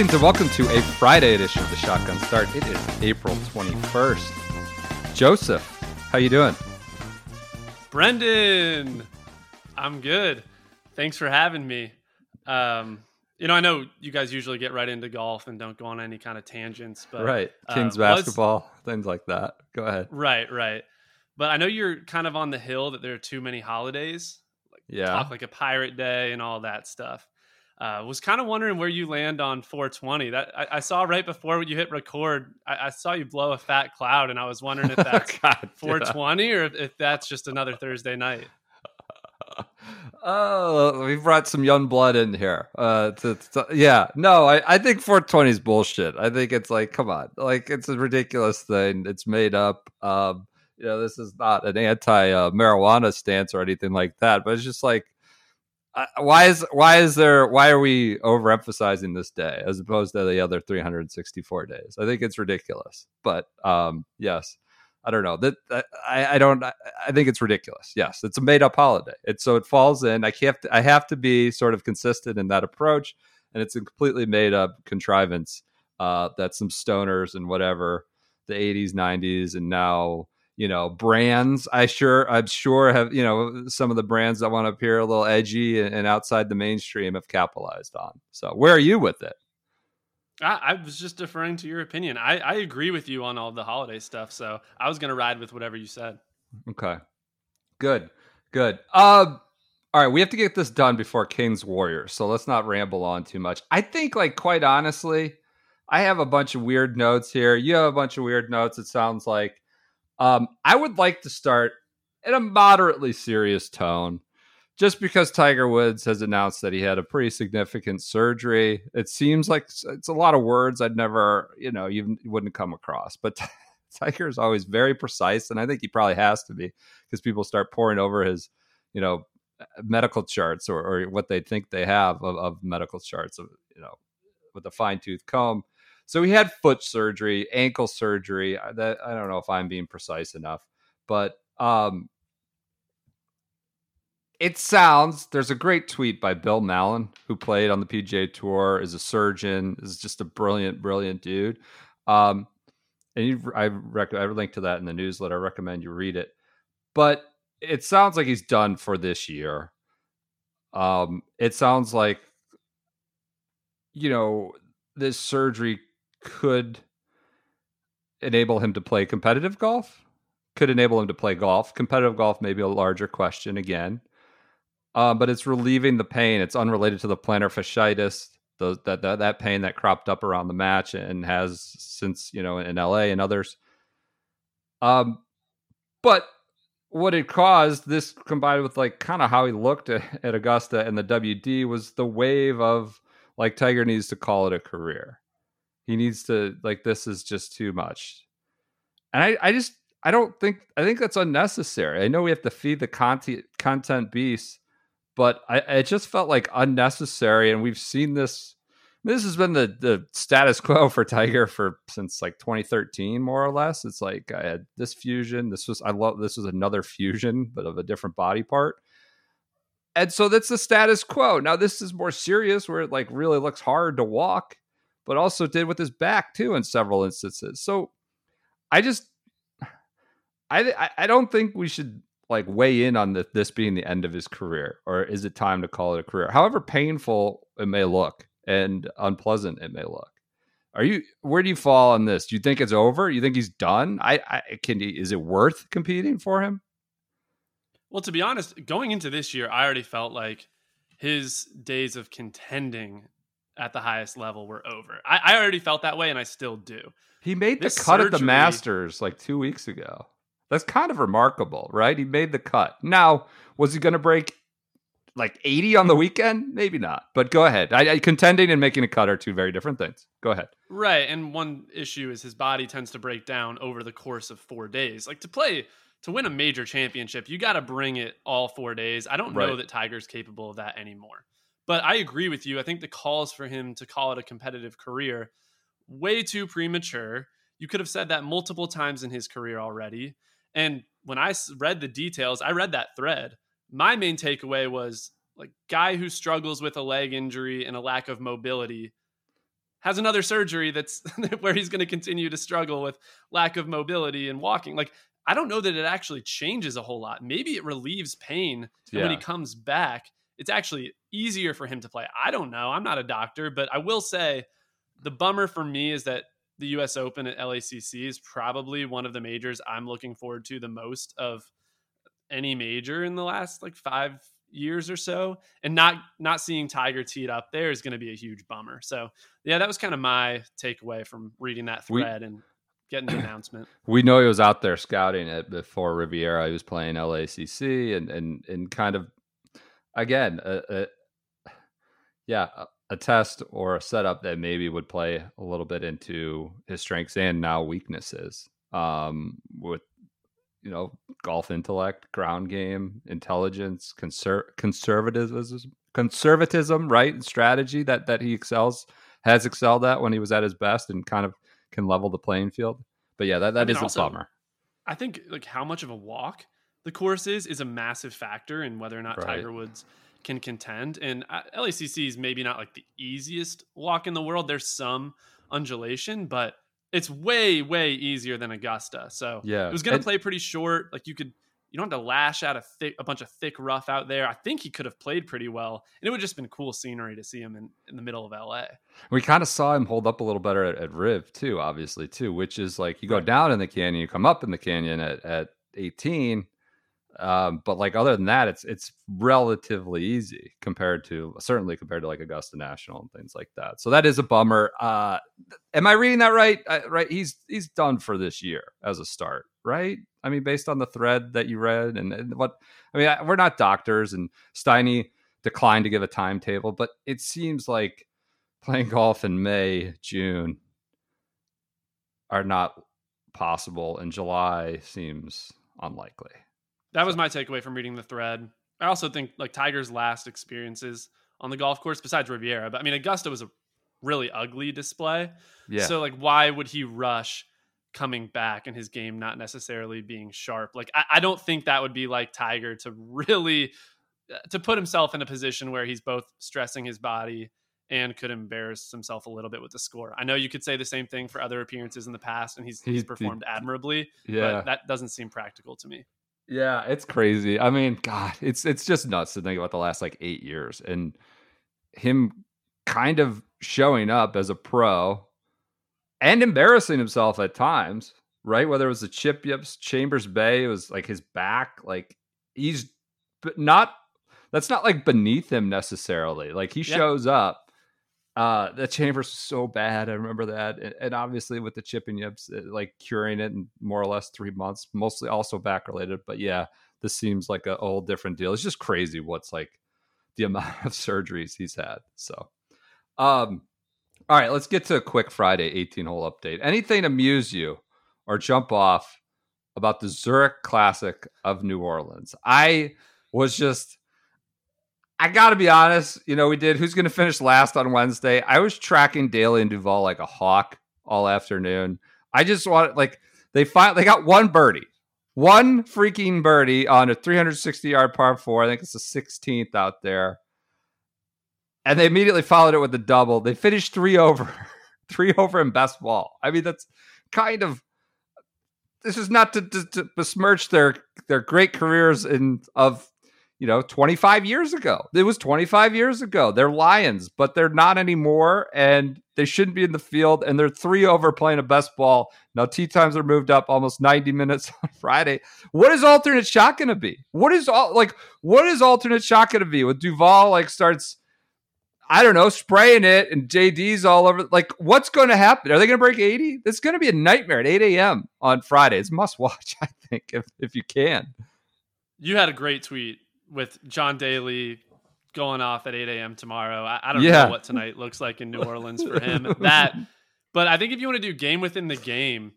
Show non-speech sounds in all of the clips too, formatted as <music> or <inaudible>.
Greetings and welcome to a Friday edition of the Shotgun Start. It is April 21st. Joseph, how you doing? Brendan, I'm good. Thanks for having me. Um, you know, I know you guys usually get right into golf and don't go on any kind of tangents, but right, uh, Kings was- basketball, things like that. Go ahead. right, right. But I know you're kind of on the hill that there are too many holidays, Yeah. talk like a pirate day and all that stuff. Uh, was kind of wondering where you land on 420. That I, I saw right before you hit record. I, I saw you blow a fat cloud, and I was <laughs> wondering if that's God, yeah. 420 or if, if that's just another Thursday night. <laughs> Oh, we brought some young blood in here. Uh, to, to- yeah, no, I, I think 420 is bullshit. I think it's like, come on, like it's a ridiculous thing. It's made up. Um, you know, this is not an anti uh, marijuana stance or anything like that, but it's just like, why is why is there why are we overemphasizing this day as opposed to the other 364 days? I think it's ridiculous. But um, yes, I don't know that that- I, I don't I I think it's ridiculous. Yes, it's a made up holiday. It's so it falls in. I can't I have to be sort of consistent in that approach, and it's a completely made up contrivance uh, that some stoners and whatever the 80s, 90s, and now you know brands. I sure I'm sure have you know some of the brands that want to appear a little edgy and, and outside the mainstream have capitalized on. So where are you with it? I, I was just deferring to your opinion. I, I agree with you on all the holiday stuff, so I was going to ride with whatever you said. Okay. Good. Good. Um all right, we have to get this done before Kings Warriors. So let's not ramble on too much. I think like quite honestly, I have a bunch of weird notes here. You have a bunch of weird notes it sounds like. Um I would like to start in a moderately serious tone just because Tiger Woods has announced that he had a pretty significant surgery. It seems like it's a lot of words I'd never, you know, you wouldn't come across. But <laughs> Tiger is always very precise, and I think he probably has to be because people start pouring over his, you know, medical charts or, or what they think they have of, of medical charts of, you know, with a fine tooth comb. So he had foot surgery, ankle surgery. I- That I don't know if I'm being precise enough, but um, it sounds. There's a great tweet by Bill Mallon who played on the PGA Tour, is a surgeon, is just a brilliant, brilliant dude. Um, and you, I rec- I to that in the newsletter. I recommend you read it. But it sounds like he's done for this year. Um, it sounds like you know this surgery could enable him to play competitive golf. Could enable him to play golf. Competitive golf may be a larger question again. Um, but it's relieving the pain. It's unrelated to the plantar fasciitis, the, that, that that pain that cropped up around the match and has since you know in LA and others. Um, but what it caused, this combined with like kind of how he looked at, at Augusta and the WD, was the wave of like Tiger needs to call it a career. He needs to like this is just too much, and I I just I don't think I think that's unnecessary. I know we have to feed the content content beast, but I it just felt like unnecessary, and we've seen this. This has been the the status quo <laughs> for Tiger for since like 2013, more or less. It's like I had this fusion. This was I love this was another fusion, but of a different body part. And so that's the status quo. Now this is more serious, where it like really looks hard to walk, but also did with his back too in several instances. So I just <sighs> I I- don't think we should like weigh in on the, this being the end of his career, or is it time to call it a career? However painful it may look and unpleasant it may look. Are you where do you fall on this? Do you think it's over? You think he's done? I, I can is it worth competing for him? Well, to be honest, going into this year, I already felt like his days of contending at the highest level were over. I, I already felt that way, and I still do. He made the This cut at the Masters like two weeks ago. That's kind of remarkable, right? He made the cut. Now, was he going to break like 80 on the weekend? Maybe not. But go ahead. I, I, contending and making a cut are two very different things. Go ahead. Right. And one issue is his body tends to break down over the course of four days. Like to play, to win a major championship, you got to bring it all four days. I don't know that Tiger's capable of that anymore. But I agree with you. I think the calls for him to call it a competitive career way too premature. You could have said that multiple times in his career already. And when I read the details, I read that thread. My main takeaway was like guy who struggles with a leg injury and a lack of mobility has another surgery that's <laughs> where he's going to continue to struggle with lack of mobility and walking. Like I don't know that it actually changes a whole lot. Maybe it relieves pain and when he comes back, it's actually easier for him to play. I don't know. I'm not a doctor, but I will say the bummer for me is that the US Open at LACC is probably one of the majors I'm looking forward to the most of any major in the last like 5 years or so and not not seeing Tiger teed up there is going to be a huge bummer. So, yeah, that was kind of my takeaway from reading that We- thread and getting the announcement. <clears throat> We know he was out there scouting it before Riviera. He was playing LACC and and and kind of again, a, a, yeah, a, test or a setup that maybe would play a little bit into his strengths and now weaknesses. Um, with you know golf intellect, ground game, intelligence, conser- conservatism, conservatism, right, and strategy that that he excels has excelled at when he was at his best and kind of can level the playing field. But yeah, that, that mean, is also- a bummer. I think like how much of a walk the course is is a massive factor in whether or not Right. Tiger Woods can contend. And uh, LACC is maybe not like the easiest walk in the world. There's some undulation, but it's way way easier than Augusta. So Yeah, it was going to play pretty short. Like you could you don't have to lash out a thick a bunch of thick rough out there. I think he could have played pretty well, and it would just been cool scenery to see him in, in the middle of LA. We kind of saw him hold up a little better at, at Riv too, obviously too, which is like you go down in the canyon, you come up in the canyon at, at 18. Um, but like other than that, it's it's relatively easy compared to certainly compared to like Augusta National and things like that. So that is a bummer. Uh, am I reading that right? Right, he's he's done for this year as a start, right? I mean, based on the thread that you read and, and what I mean, I, we're not doctors, and Steiny declined to give a timetable, but it seems like playing <laughs> golf in May, June are not possible, and July seems unlikely. That was my takeaway from reading the thread. I also think like Tiger's last experiences on the golf course, besides Riviera, but I mean Augusta was a really ugly display. Yeah. So like, why would he rush coming back and his game not necessarily being sharp? Like, I, I don't think that would be like Tiger to really uh, to put himself in a position where he's both stressing his body and could embarrass himself a little bit with the score. I know you could say the same thing for other appearances in the past, and he's he's performed admirably. yeah. but that doesn't seem practical to me. Yeah, it's crazy. I mean, God, it's it's just nuts to think about the last like eight years and him kind of showing up as a pro and embarrassing himself at times, right? Whether it was the chip yips, Chambers Bay, it was like his back, like he's but not that's not like beneath him necessarily. Like he Yeah. shows up. Uh, the Chambers was so bad. I remember that, and, and obviously with the chip and yips, like curing it in more or less three months, mostly also back related. But yeah, this seems like a whole different deal. It's just crazy what's like the <laughs> amount of surgeries he's had. So, um, all right, let's get to a quick Friday 18 hole update. Anything amuse you or jump off about the Zurich Classic of New Orleans? I was just, I got to be honest. You know, we did who's going to finish last on Wednesday. I was tracking Daly and Duval like a hawk all afternoon. I just wanted, like, they find they got one birdie, one freaking birdie on a 360 yard par four. I think it's the 16th out there. And they immediately followed it with a double. They finished three over, <laughs> three over in best ball. I mean, that's kind of this is not to, to, to besmirch their their great careers in of you know 25 years ago. It was 25 years ago. They're Lions, but they're not anymore, and they shouldn't be in the field. And they're three over playing a best ball. Now tee times are moved up almost 90 <laughs> minutes on Friday. What is alternate shot going to be? What is all like? What is alternate shot going to be with Duval? Like starts. I don't know, spraying it and JD's all over. Like, what's going to happen? Are they going to break 80? It's going to be a nightmare at 8 a.m. on Friday. It's must watch, <laughs> I think, if, if you can. You had a great tweet with John Daly going off at 8 a.m. tomorrow. I, I don't Yeah. know what tonight looks like in New Orleans for him. <laughs> That, but I think if you want to do game within the game,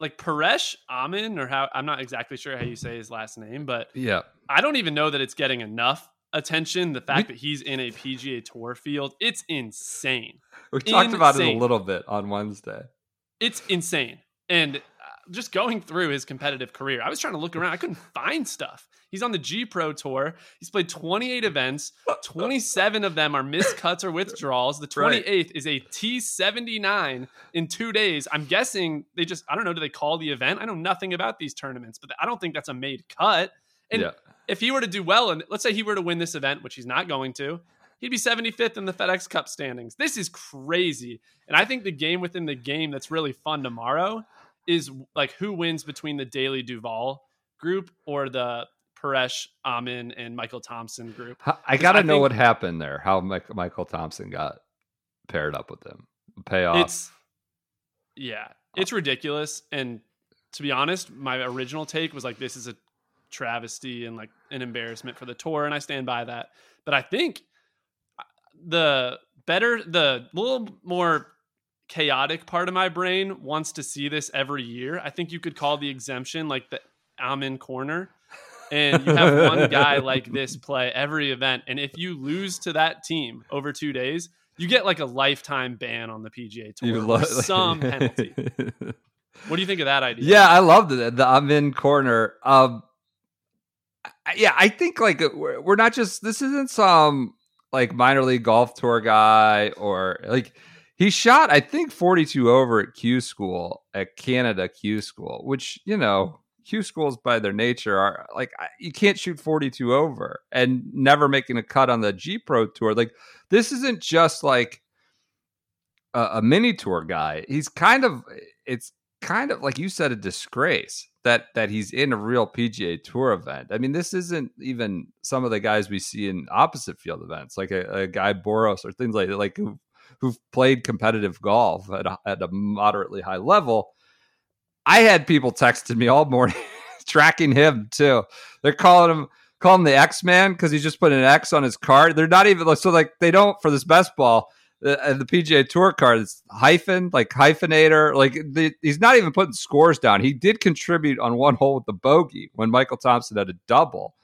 like Paresh Amin, or how I'm not exactly sure how you say his last name, but Yeah. I don't even know that it's getting enough attention. The fact that he's in a PGA Tour field, it's insane. We talked about it a little bit on Wednesday. It's insane. And just going through his competitive career, I was trying to look around. I couldn't find stuff. He's on the G Pro Tour. He's played 28 events. 27 of them are missed cuts or withdrawals. The Right. 28th is a T79 in two days. I'm guessing they just, I don't know, do they call the event? I know nothing about these tournaments, but I don't think that's a made cut. And yeah. if he were to do well, and let's say he were to win this event, which he's not going to, he'd be 75th in the FedEx Cup standings. This is crazy. And I think the game within the game that's really fun tomorrow is like who wins between the Daly Duval group or the Paresh Amin and Michael Thompson group. I got to I know what happened there, how Michael Thompson got paired up with them. Payoff. It's yeah, it's ridiculous. And to be honest, my original take was like this is a travesty and like an embarrassment for the tour, and I stand by that. But I think uh, the better, the little more chaotic part of my brain wants to see this every year. I think you could call the exemption like the Amin corner. And you have one guy <laughs> like this play every event. And if you lose to that team over two days, you get like a lifetime ban on the PGA Tour. You or lo- some <laughs> penalty. What do you think of that idea? Yeah, I love the the Amin corner. Um, yeah, I think like uh, we're, we're not just this isn't some like minor league golf tour guy or like he shot I think 42 over at Q school at Canada Q school, which you know Q schools by their nature are like you can't shoot 42 over and never making a cut on the G Pro tour. Like this isn't just like a, a mini tour guy. He's kind of it's kind of like you said a disgrace that that he's in a real PGA Tour event. I mean, this isn't even some of the guys we see in opposite field events, like a, a Guy Boros or things like that, like who've played competitive golf at a, at a moderately high level. I had people texting me all morning <laughs> tracking him too. They're calling him calling him the X Man because he's just put an X on his card. They're not even so like they don't for this best ball the, uh, the PGA Tour card is hyphen, like hyphenator. Like the, he's not even putting scores down. He did contribute on one hole with the bogey when Michael Thompson had a double,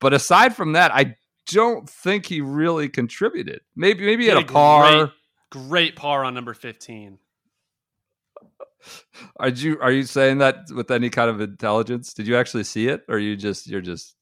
but aside from that, I don't think he really contributed. Maybe maybe he had a He had a par. Great, great par on number 15. Are you are you saying that with any kind of intelligence? Did you actually see it, or you just you're just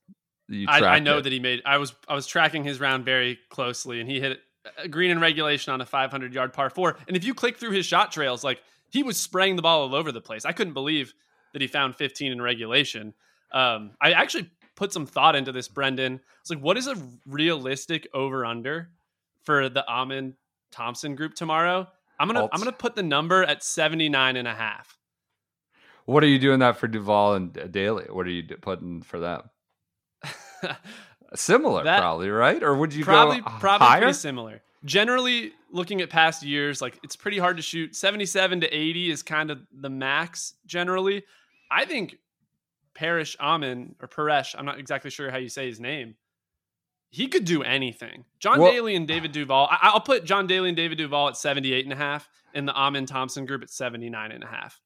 you? I, I know it? that he made. I was I was tracking his round very closely, and he hit a green in regulation on a 500 yard par four. And if you click through his shot trails, like he was spraying the ball all over the place. I couldn't believe that he found 15 in regulation. Um, I actually put some thought into this, Brendan. It's like, what is a realistic over under for the Amin Thompson group tomorrow? I'm gonna Alt. I'm gonna put the number at 79 and a half. What are you doing that for Duval and Daly? What are you putting for them? <laughs> Similar, That- probably, right? Or would you probably go probably higher? pretty similar. Generally, looking at past years, like it's pretty hard to shoot. Seventy-seven to eighty is kind of the max. Generally, I think Parish Amin or Paresh, I'm not exactly sure how you say his name. He could do anything. John Well- Daly and David Duval. I, I'll put John Daly and David Duval at 78 and a half and the Amin Thompson group at 79 and a half.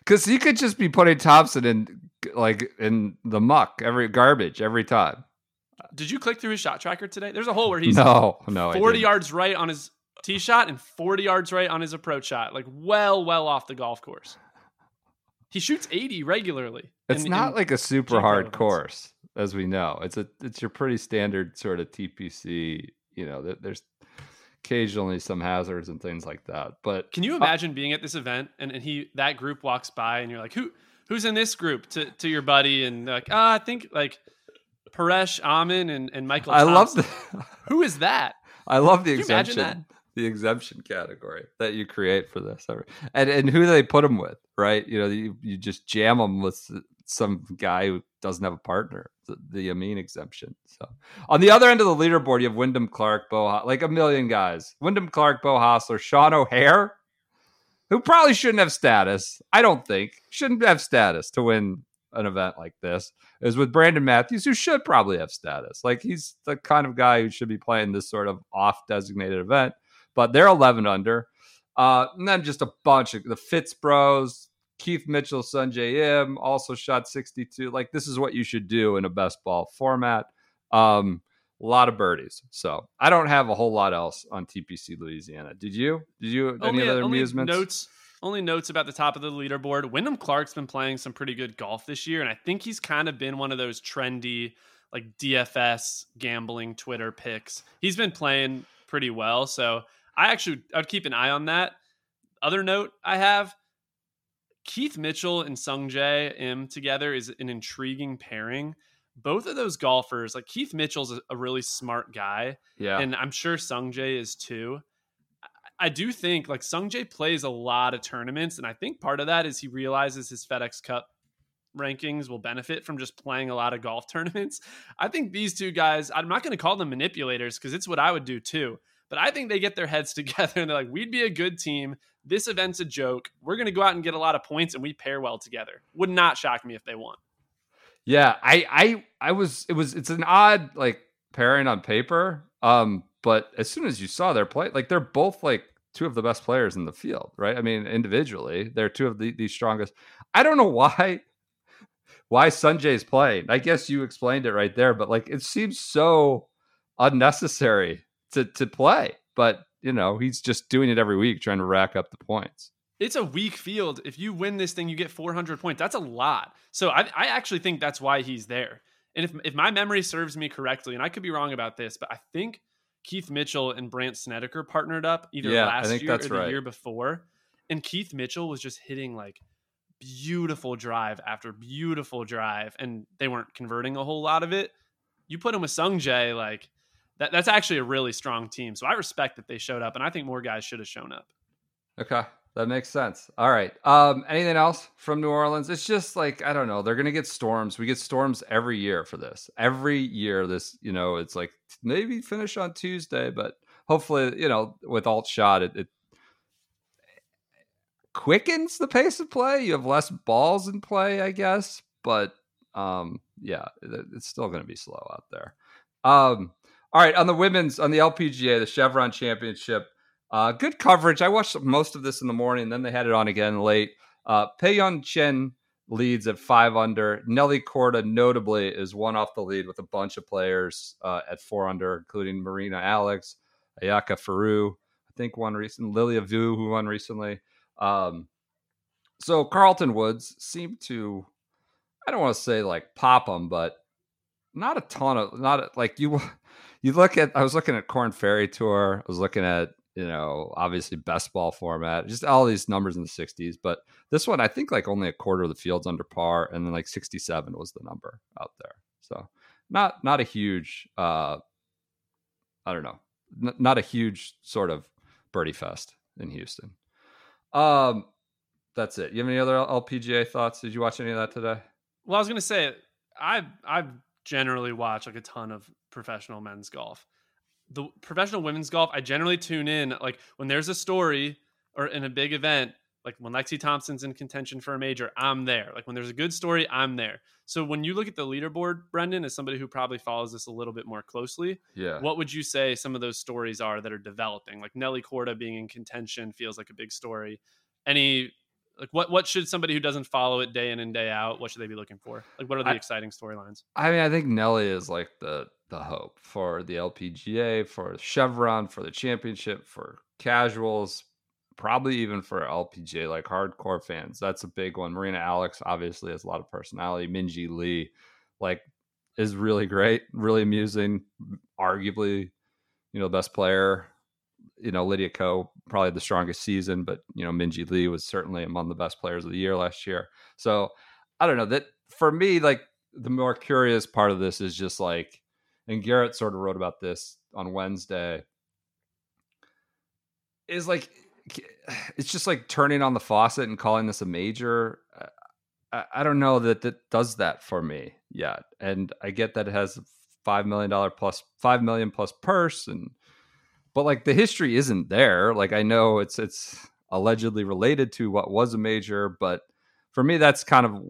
Because he could just be putting Thompson in like in the muck every garbage every time. Did you click through his shot tracker today? There's a hole where he's no, no, 40 yards right on his tee shot and 40 yards right on his approach shot, like well, well off the golf course. He shoots 80 regularly. It's in- not in- like a super hard events. course, as we know. It's a it's your pretty standard sort of TPC. You know, that there's occasionally some hazards and things like that. But Can you imagine being at this event and, and he that group walks by and you're like, who who's in this group to, to your buddy? And like, oh, I think like Paresh, Amin, and, and Michael. I love the Who is that? <laughs> I love the exemption. The exemption category that you create for this, and and who they put them with, right? You know, you, you just jam them with some guy who doesn't have a partner, the, the Amin exemption. So on the other end of the leaderboard, you have Wyndham Clark, Bo, like a million guys. Wyndham Clark, Beau Hossler, Sean O'Hair, who probably shouldn't have status. I don't think shouldn't have status to win an event like this. Is with Brandon Matthews, who should probably have status. Like he's the kind of guy who should be playing this sort of off designated event. But they're 11 under. Uh, and then just a bunch of the Fitz Bros, Keith Mitchell, Sungjae Im also shot 62. Like this is what you should do in a best ball format. Um, a lot of birdies. So I don't have a whole lot else on TPC Louisiana. Did you? Did you? Any other only amusements? notes only notes about the top of the leaderboard. Wyndham Clark's been playing some pretty good golf this year, and I think he's kind of been one of those trendy like DFS gambling Twitter picks. He's been playing pretty well, so I actually I'd keep an eye on that. Other note I have Keith Mitchell and Sung Jae Im together is an intriguing pairing. Both of those golfers, like Keith Mitchell's a, a really smart guy, Yeah. and I'm sure Sung Jae is too. I- I do think like Sung Jae plays a lot of tournaments, and I think part of that is he realizes his FedEx Cup rankings will benefit from just playing a lot of golf <laughs> tournaments. I think these two guys, I'm not going to call them manipulators because it's what I would do too. But I think they get their heads <laughs> together and they're like, we'd be a good team. This event's a joke. We're going to go out and get a lot of points and we pair well together. Would not shock me if they won. Yeah, I I I was it was it's an odd like pairing on paper. Um, but as soon as you saw their play, like they're both like two of the best players in the field, right? I mean, individually, they're two of the, the strongest. I don't know why why Sungjae's playing. I guess you explained it right there, but like it seems so unnecessary to to play. But you know, he's just doing it every week, trying to rack up the points. It's a weak field. If you win this thing, you get 400 points. That's a lot. So I, I actually think that's why he's there. And if, if my memory serves me correctly, and I could be wrong about this, but I think Keith Mitchell and Brandt Snedeker partnered up either Yeah, last year or the right. year before. And Keith Mitchell was just hitting like beautiful drive after beautiful drive, and they weren't converting a whole lot of it. You put him with Sung Jae, like that, that's actually a really strong team. So I respect that they showed up, and I think more guys should have shown up. Okay. That makes sense. All right. Um, anything else from New Orleans? It's just like, I don't know. They're gonna get storms. We get storms every year for this. Every year, this, you know, it's like maybe finish on Tuesday, but hopefully, you know, with alt shot, it, it quickens the pace of play. You have less balls in play, I guess. But um, yeah, it- it's still gonna be slow out there. Um, all right, on the women's on the LPGA, the Chevron Championship. Uh, good coverage. I watched most of this in the morning, then they had it on again late. Uh, Peiyun Chien leads at five under. Nelly Corda, notably, is one off the lead with a bunch of players uh, at four under, including Marina Alex, Ayaka Furue, I think one recent, Lilia Vu, who won recently. Um, so Carlton Woods seemed to, I don't want to say like pop them, but not a ton of, not a, like you, you look at, I was looking at Korn Ferry Tour, I was looking at you know, obviously best ball format, just all these numbers in the 60s. But this one, I think like only a quarter of the field's under par, and then like 67 was the number out there. So not not a huge, uh, I don't know, n- not a huge sort of birdie fest in Houston. Um, that's it. You have any other LPGA thoughts? Did you watch any of that today? Well, I was gonna say I I generally watch like a ton of professional men's golf. The professional women's golf, I generally tune in like when there's a story or in a big event, like when Lexi Thompson's in contention for a major, I'm there. Like when there's a good story, I'm there. So when you look at the leaderboard, Brendan, as somebody who probably follows this a little bit more closely, Yeah. what would you say some of those stories are that are developing? Like Nelly Corda being in contention feels like a big story. Any like what what should somebody who doesn't follow it day in and day out, what should they be looking for? Like what are the I- exciting storylines? I mean, I think Nelly is like the the hope for the LPGA, for Chevron, for the championship, for casuals, probably even for LPGA, like hardcore fans. That's a big one. Marina Alex obviously has a lot of personality. Minjee Lee, like, is really great, really amusing, arguably, you know, the best player. You know, Lydia Ko, probably the strongest season, but you know, Minjee Lee was certainly among the best players of the year last year. So I don't know that for me, like the more curious part of this is just like, and Garrett sort of wrote about this on Wednesday, is like, it's just like turning on the faucet and calling this a major. Uh, I, I don't know that that does that for me yet. And I get that it has a five million dollar plus five million plus purse, and but like the history isn't there. Like I know it's it's allegedly related to what was a major, but for me, that's kind of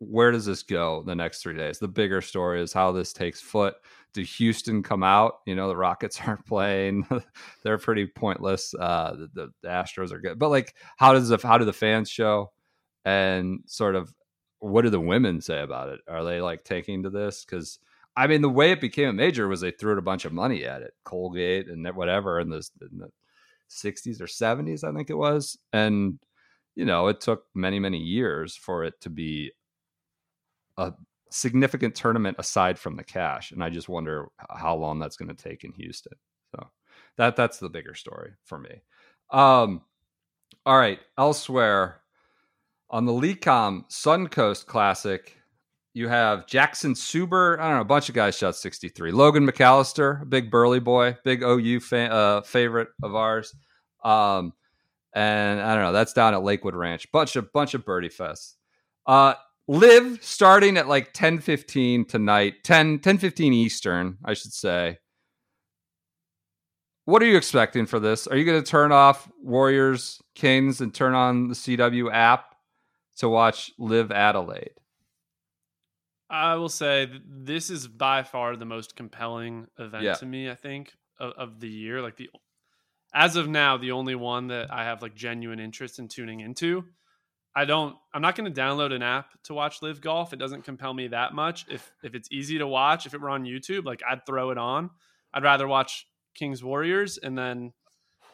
where does this go the next three days? The bigger story is how this takes foot. Do Houston come out? You know, the Rockets <laughs> aren't playing; <laughs> they're pretty pointless. Uh, the, the Astros are good, but like, how does the how do the fans show? And sort of, what do the women say about it? Are they like taking to this? Because I mean, the way it became a major was they threw a bunch of money at it, Colgate and whatever, in the, in the 60s or 70s, I think it was, and you know, it took many many years for it to be a significant tournament aside from the cash and i just wonder how long that's going to take in houston so that that's the bigger story for me. Um all right elsewhere on the Lecom Suncoast Classic, you have Jackson Suber. I don't know, a bunch of guys shot 63. Logan McAllister, big burly boy, big OU fan, uh, favorite of ours. Um, and I don't know, that's down at Lakewood Ranch. Bunch of bunch of birdie fests. Uh, LIV starting at like 10 15 tonight, 10 10 15 Eastern, I should say. What are you expecting for this? Are you going to turn off Warriors Kings and turn on the CW app to watch LIV Adelaide? I will say this is by far the most compelling event Yeah. to me. I think of, of the year. Like the as of now, the only one that I have like genuine interest in tuning into. I don't. I'm not going to download an app to watch LIV golf. It doesn't compel me that much. If if it's easy to watch, if it were on YouTube, like I'd throw it on. I'd rather watch Kings Warriors, and then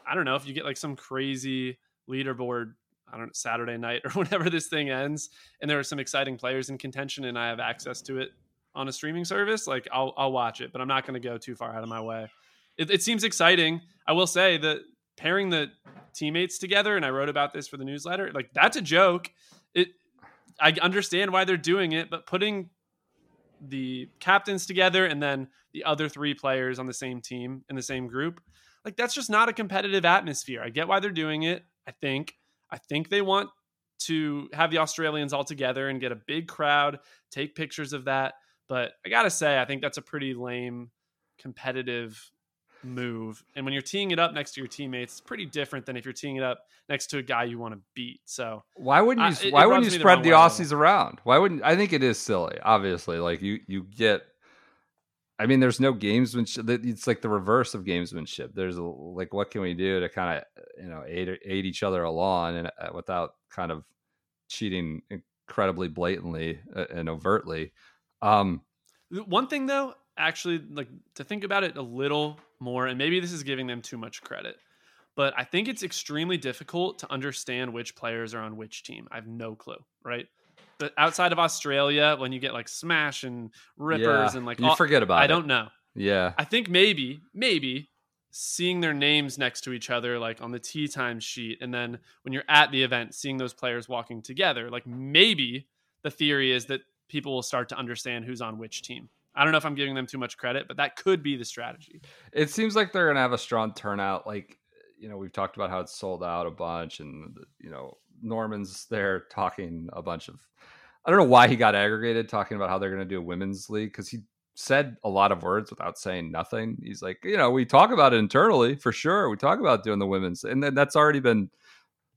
I don't know if you get like some crazy leaderboard. I don't know Saturday night or <laughs> whenever this thing ends, and there are some exciting players in contention, and I have access to it on a streaming service. Like I'll I'll watch it, but I'm not going to go too far out of my way. It, it seems exciting. I will say that pairing the teammates together, and I wrote about this for the newsletter. Like that's a joke. It I understand why they're doing it, but putting the captains together and then the other three players on the same team in the same group, like that's just not a competitive atmosphere. I get why they're doing it. I think I think they want to have the Australians all together and get a big crowd, take pictures of that. But I gotta say, I think that's a pretty lame competitive move. And when you're teeing it up next to your teammates, it's pretty different than if you're teeing it up next to a guy you want to beat. So Why wouldn't I- you? it- why it wouldn't you spread the Aussies around? Why wouldn't? I think it is silly. Obviously, like you, you get. I mean, there's no gamesmanship. It's like the reverse of gamesmanship. There's a, like, what can we do to kind of, you know, aid, aid each other along and uh, without kind of cheating incredibly blatantly uh, and overtly. Um, One thing though, actually, like to think about it a little more, and maybe this is giving them too much credit, but I think it's extremely difficult to understand which players are on which team. I have no clue, right? Outside of Australia, when you get like Smash and Rippers yeah, and like you all- forget about I it. don't know. Yeah, I think maybe, maybe seeing their names next to each other, like on the tee time sheet, and then when you're at the event, seeing those players walking together, like maybe the theory is that people will start to understand who's on which team. I don't know if I'm giving them too much credit, but that could be the strategy. it seems like they're gonna have a strong turnout. Like you know, we've talked about how it's sold out a bunch, and you know, Norman's there talking a bunch of. I don't know why he got aggregated talking about how they're gonna do a women's league because he said a lot of words without saying nothing. He's like, you know, we talk about it internally for sure. We talk about doing the women's, and then that's already been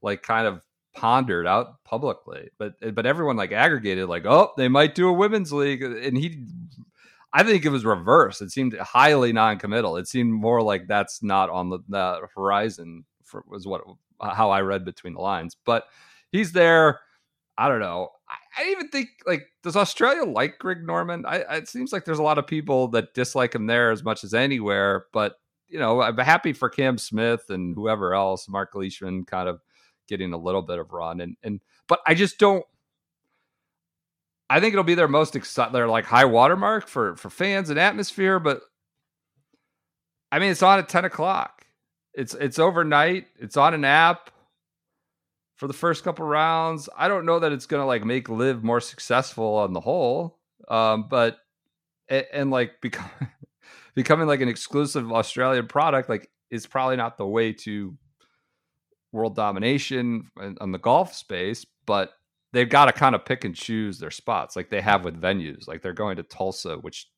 like kind of pondered out publicly. But eh, but everyone like aggregated like, oh, they might do a women's league, and he I think it was reversed. It seemed highly non-committal. It seemed more like that's not on the, the horizon. For, was what how I read between the lines. But he's there. I don't know. I, I even think like does Australia like Greg Norman? I, I- it seems like there's a lot of people that dislike him there as much as anywhere. But you know, I'm happy for Cam Smith and whoever else, Mark Leishman, kind of getting a little bit of run. And and but I just don't. I think it'll be their most exciting, their like high watermark for for fans and atmosphere. But I mean, it's on at ten o'clock. It's it's overnight. It's on an app for the first couple rounds. I don't know that it's gonna like make LIV more successful on the whole. Um, but and, and like become <laughs> becoming like an exclusive Australian product like is probably not the way to world domination on the golf space, but they've got to kind of pick and choose their spots, like they have with venues. Like they're going to Tulsa, which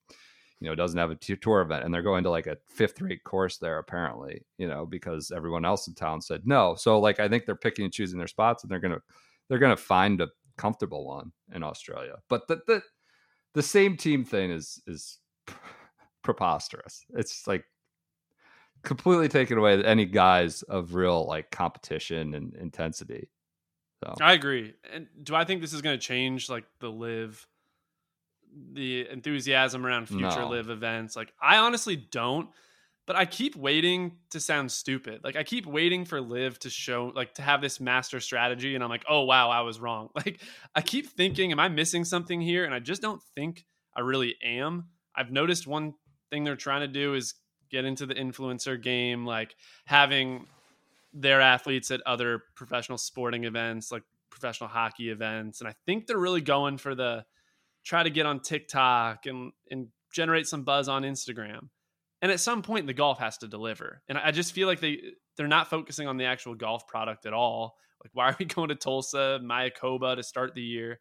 you know doesn't have a tour event, and they're going to like a fifth rate course there apparently. You know because everyone else in town said no. So like I think they're picking and choosing their spots, and they're gonna they're gonna find a comfortable one in Australia. But the the the same team thing is is <laughs> preposterous. It's like completely taken away any guys of real like competition and intensity. So I agree. And do I think this is going to change like the LIV the enthusiasm around future No. LIV events? Like I honestly don't, but I keep waiting to sound stupid. Like I keep waiting for LIV to show like to have this master strategy and I'm like, "Oh wow, I was wrong." <laughs> Like I keep thinking, am I missing something here? And I just don't think I really am. I've noticed one thing they're trying to do is get into the influencer game, like having their athletes at other professional sporting events, like professional hockey events. And I think they're really going for the try to get on TikTok and and generate some buzz on Instagram. And at some point the golf has to deliver. And I just feel like they they're not focusing on the actual golf product at all. Like why are we <laughs> going to Tulsa, Mayakoba to start the year?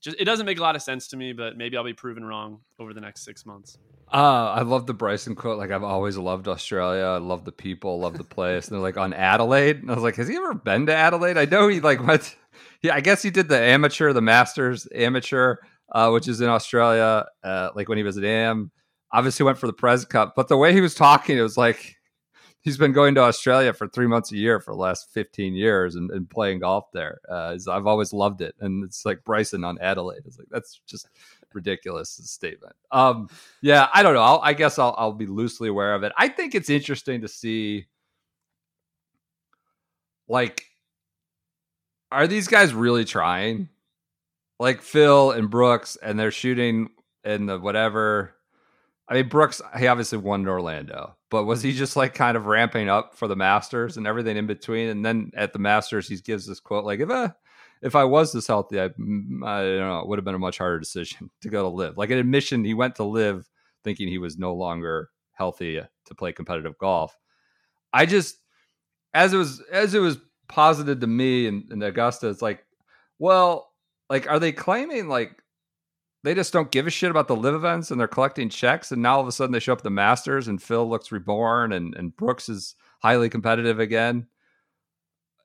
Just it doesn't make a lot of sense to me, but maybe I'll be proven wrong over the next six months. Uh, I love the Bryson quote. Like I've always loved Australia. I love the people, love the place. And they're like on Adelaide. And I was like, has he ever been to Adelaide? I know he like <laughs> went. Yeah, I guess he did the amateur, the Masters amateur, uh, which is in Australia. Uh, like when he was at AM, obviously went for the Pres Cup. But the way he was talking, it was like <laughs> he's been going to Australia for three months a year for the last fifteen years and, and playing golf there. Uh, I've always loved it, and it's like Bryson on Adelaide. It's like that's just ridiculous statement. Um, yeah, I don't know. I'll, I guess I'll, I'll be loosely aware of it. I think it's interesting to see, like, are these guys really trying? Like Phil and Brooks, and they're shooting in the whatever. I mean, Brooks, he obviously won in Orlando, but was he just like kind of ramping up for the Masters and everything in between? And then at the Masters, he gives this quote like, "If I, if I was this healthy, I, mm, I don't know, it would have been a much harder decision <laughs> to go to LIV." Like an admission, he went to LIV thinking he was no longer healthy to play competitive golf. I just, as it was, as it was posited to me in, in Augusta, it's like, well, like, are they claiming like they just don't give a shit about the LIV events and they're collecting checks and now all of a sudden they show up at the Masters and Phil looks reborn and, and Brooks is highly competitive again.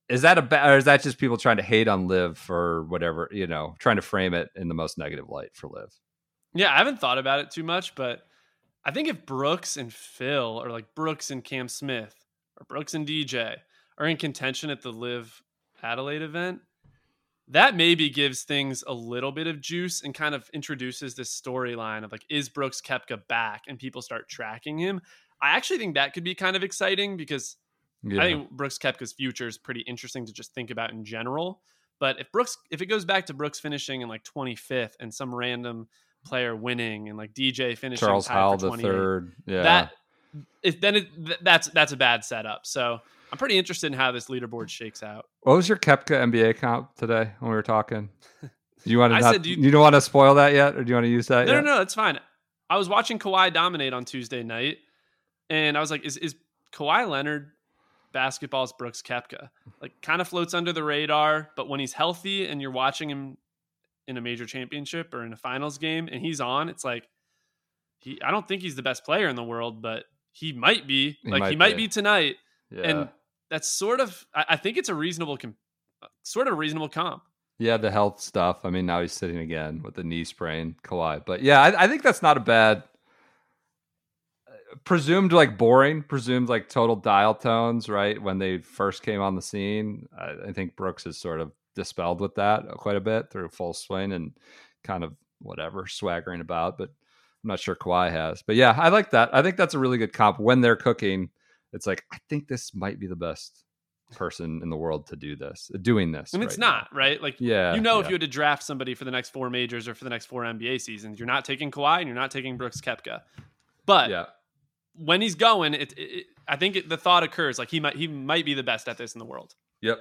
Is that a ba- or is that just people trying to hate on LIV for whatever, you know, trying to frame it in the most negative light for LIV? Yeah, I haven't thought about it too much, but I think if Brooks and Phil, or like Brooks and Cam Smith, or Brooks and DJ are in contention at the LIV Adelaide event, that maybe gives things a little bit of juice and kind of introduces this storyline of like, is Brooks Koepka back? And people start tracking him. I actually think that could be kind of exciting because Yeah. I think Brooks Koepka's future is pretty interesting to just think about in general. But if Brooks, if it goes back to Brooks finishing in like 25th and some random player winning and like DJ finishing Charles Howell the third. Yeah. that if then it, that's that's a bad setup. So I'm pretty interested in how this leaderboard shakes out. what was your Koepka NBA comp today when we were talking? Do you want to I not, said, do you, you- don't want to spoil that yet or do you want to use that No, yet? no, no, it's fine. I was watching Kawhi dominate on Tuesday night, and I was like, is is Kawhi Leonard basketball's Brooks Koepka? Like, kind of floats under the radar, but when he's healthy and you're watching him in a major championship or in a finals game and he's on, it's like he. I don't think he's the best player in the world, but he might be. He like might he might be. be tonight, Yeah. and that's sort of. I, I think it's a reasonable, com- sort of reasonable comp. Yeah, the health stuff. I mean, now he's sitting again with the knee sprain, Kawhi. But yeah, I, I think that's not a bad. uh, Presumed like boring, presumed like total dial tones, right? When they first came on the scene, I, I think Brooks has sort of dispelled with that quite a bit through full swing and kind of whatever swaggering about. But I'm not sure Kawhi has. But yeah, I like that. I think that's a really good comp. When they're cooking, it's like I think this might be the best person in the world to do this, doing this. And it's right now. not right. Like Yeah, you know, if you had to draft somebody for the next four majors or for the next four NBA seasons, you're not taking Kawhi and you're not taking Brooks Koepka. But Yeah. when he's going, it, it, I think it, the thought occurs like he might he might be the best at this in the world. Yep.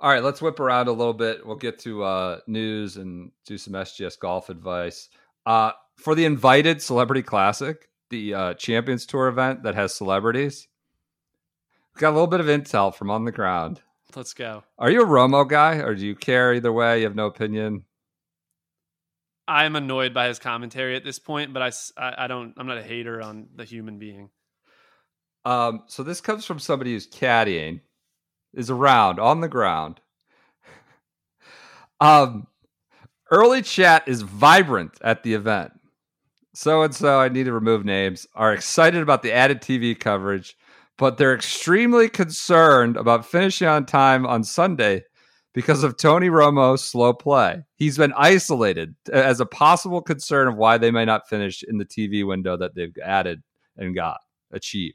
All right, let's whip around a little bit. We'll get to uh, news and do some SGS golf advice. Uh, for the invited Celebrity Classic, the uh, Champions Tour event that has celebrities, got a little bit of intel from on the ground. Let's go. Are you a Romo guy, or do you care either way? You have no opinion. I'm annoyed by his commentary at this point, but I—I don't. I'm not a hater on the human being. Um, so this comes from somebody who's caddying, is around on the ground. <laughs> Um, early chat is vibrant at the event. So and so, I need to remove names, are excited about the added TV coverage, but they're extremely concerned about finishing on time on Sunday because of Tony Romo's slow play. He's been isolated as a possible concern of why they may not finish in the TV window that they've added and got achieved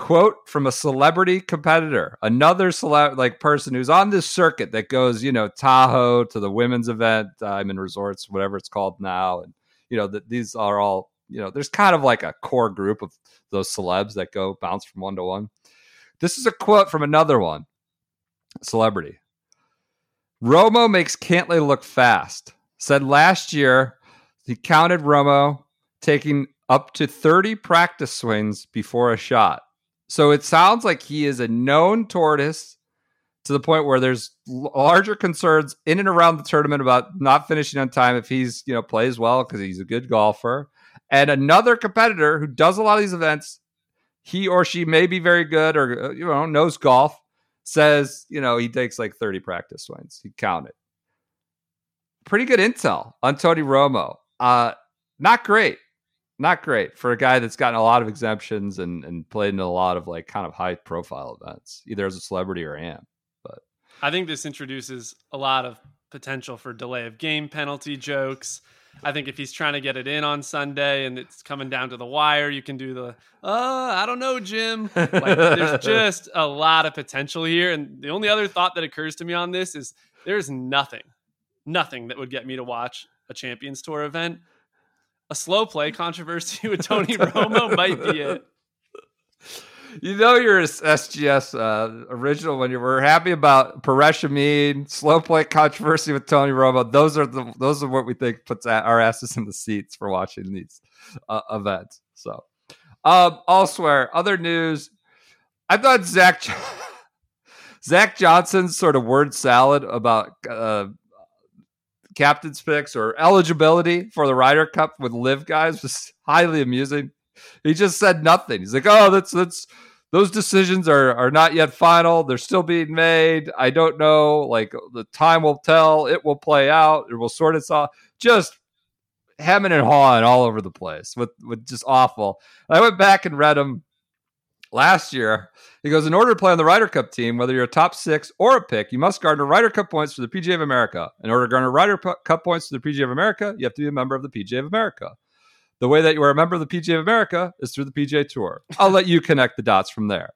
quote from a celebrity competitor, another celeb like person who's on this circuit that goes, you know, Tahoe to the women's event, Diamond Resorts, whatever it's called now, and you know that these are all, you know, there's kind of like a core group of those celebs that go bounce from one to one. This is a quote from another one, celebrity. Romo makes Cantlay look fast. Said last year he counted Romo taking up to 30 practice swings before a shot. So it sounds like he is a known tortoise to the point where there's larger concerns in and around the tournament about not finishing on time if he's, you know, plays well because he's a good golfer. And another competitor who does a lot of these events, he or she may be very good or, uh, you know, knows golf, says, you know, he takes like 30 practice swings. He counted. Pretty good intel on Tony Romo. Uh, not great not great for a guy that's gotten a lot of exemptions and, and played in a lot of like kind of high profile events, either as a celebrity or am. But I think this introduces a lot of potential for delay of game penalty jokes. I think if he's trying to get it in on Sunday and it's coming down to the wire, you can do the, uh, I don't know, Jim. Like, there's <laughs> just a lot of potential here. And the only other thought that occurs to me on this is there's nothing, nothing that would get me to watch a Champions Tour event. A slow play controversy <laughs> with Tony <laughs> Romo might be it. You know you're a SGS uh, original when you were happy about Paresh Amin, slow play controversy with Tony Romo. Those are the those are what we think puts our asses in the seats for watching these uh, events. So, um, elsewhere, other news. I thought Zach <laughs> Zach Johnson's sort of word salad about uh, captain's picks or eligibility for the Ryder Cup with LIV guys was highly amusing. He just said nothing. He's like, "Oh, that's that's those decisions are are not yet final. They're still being made. I don't know. Like the time will tell. It will play out. It will sort itself. Just hemming and hawing all over the place with with just awful. And I went back and read him last year. He goes, in order to play on the Ryder Cup team, whether you're a top six or a pick, you must garner Ryder Cup points for the PGA of America. In order to garner Ryder Cup points for the PGA of America, you have to be a member of the PGA of America. The way that you are a member of the PGA of America is through the PGA Tour. I'll let you connect the dots from there.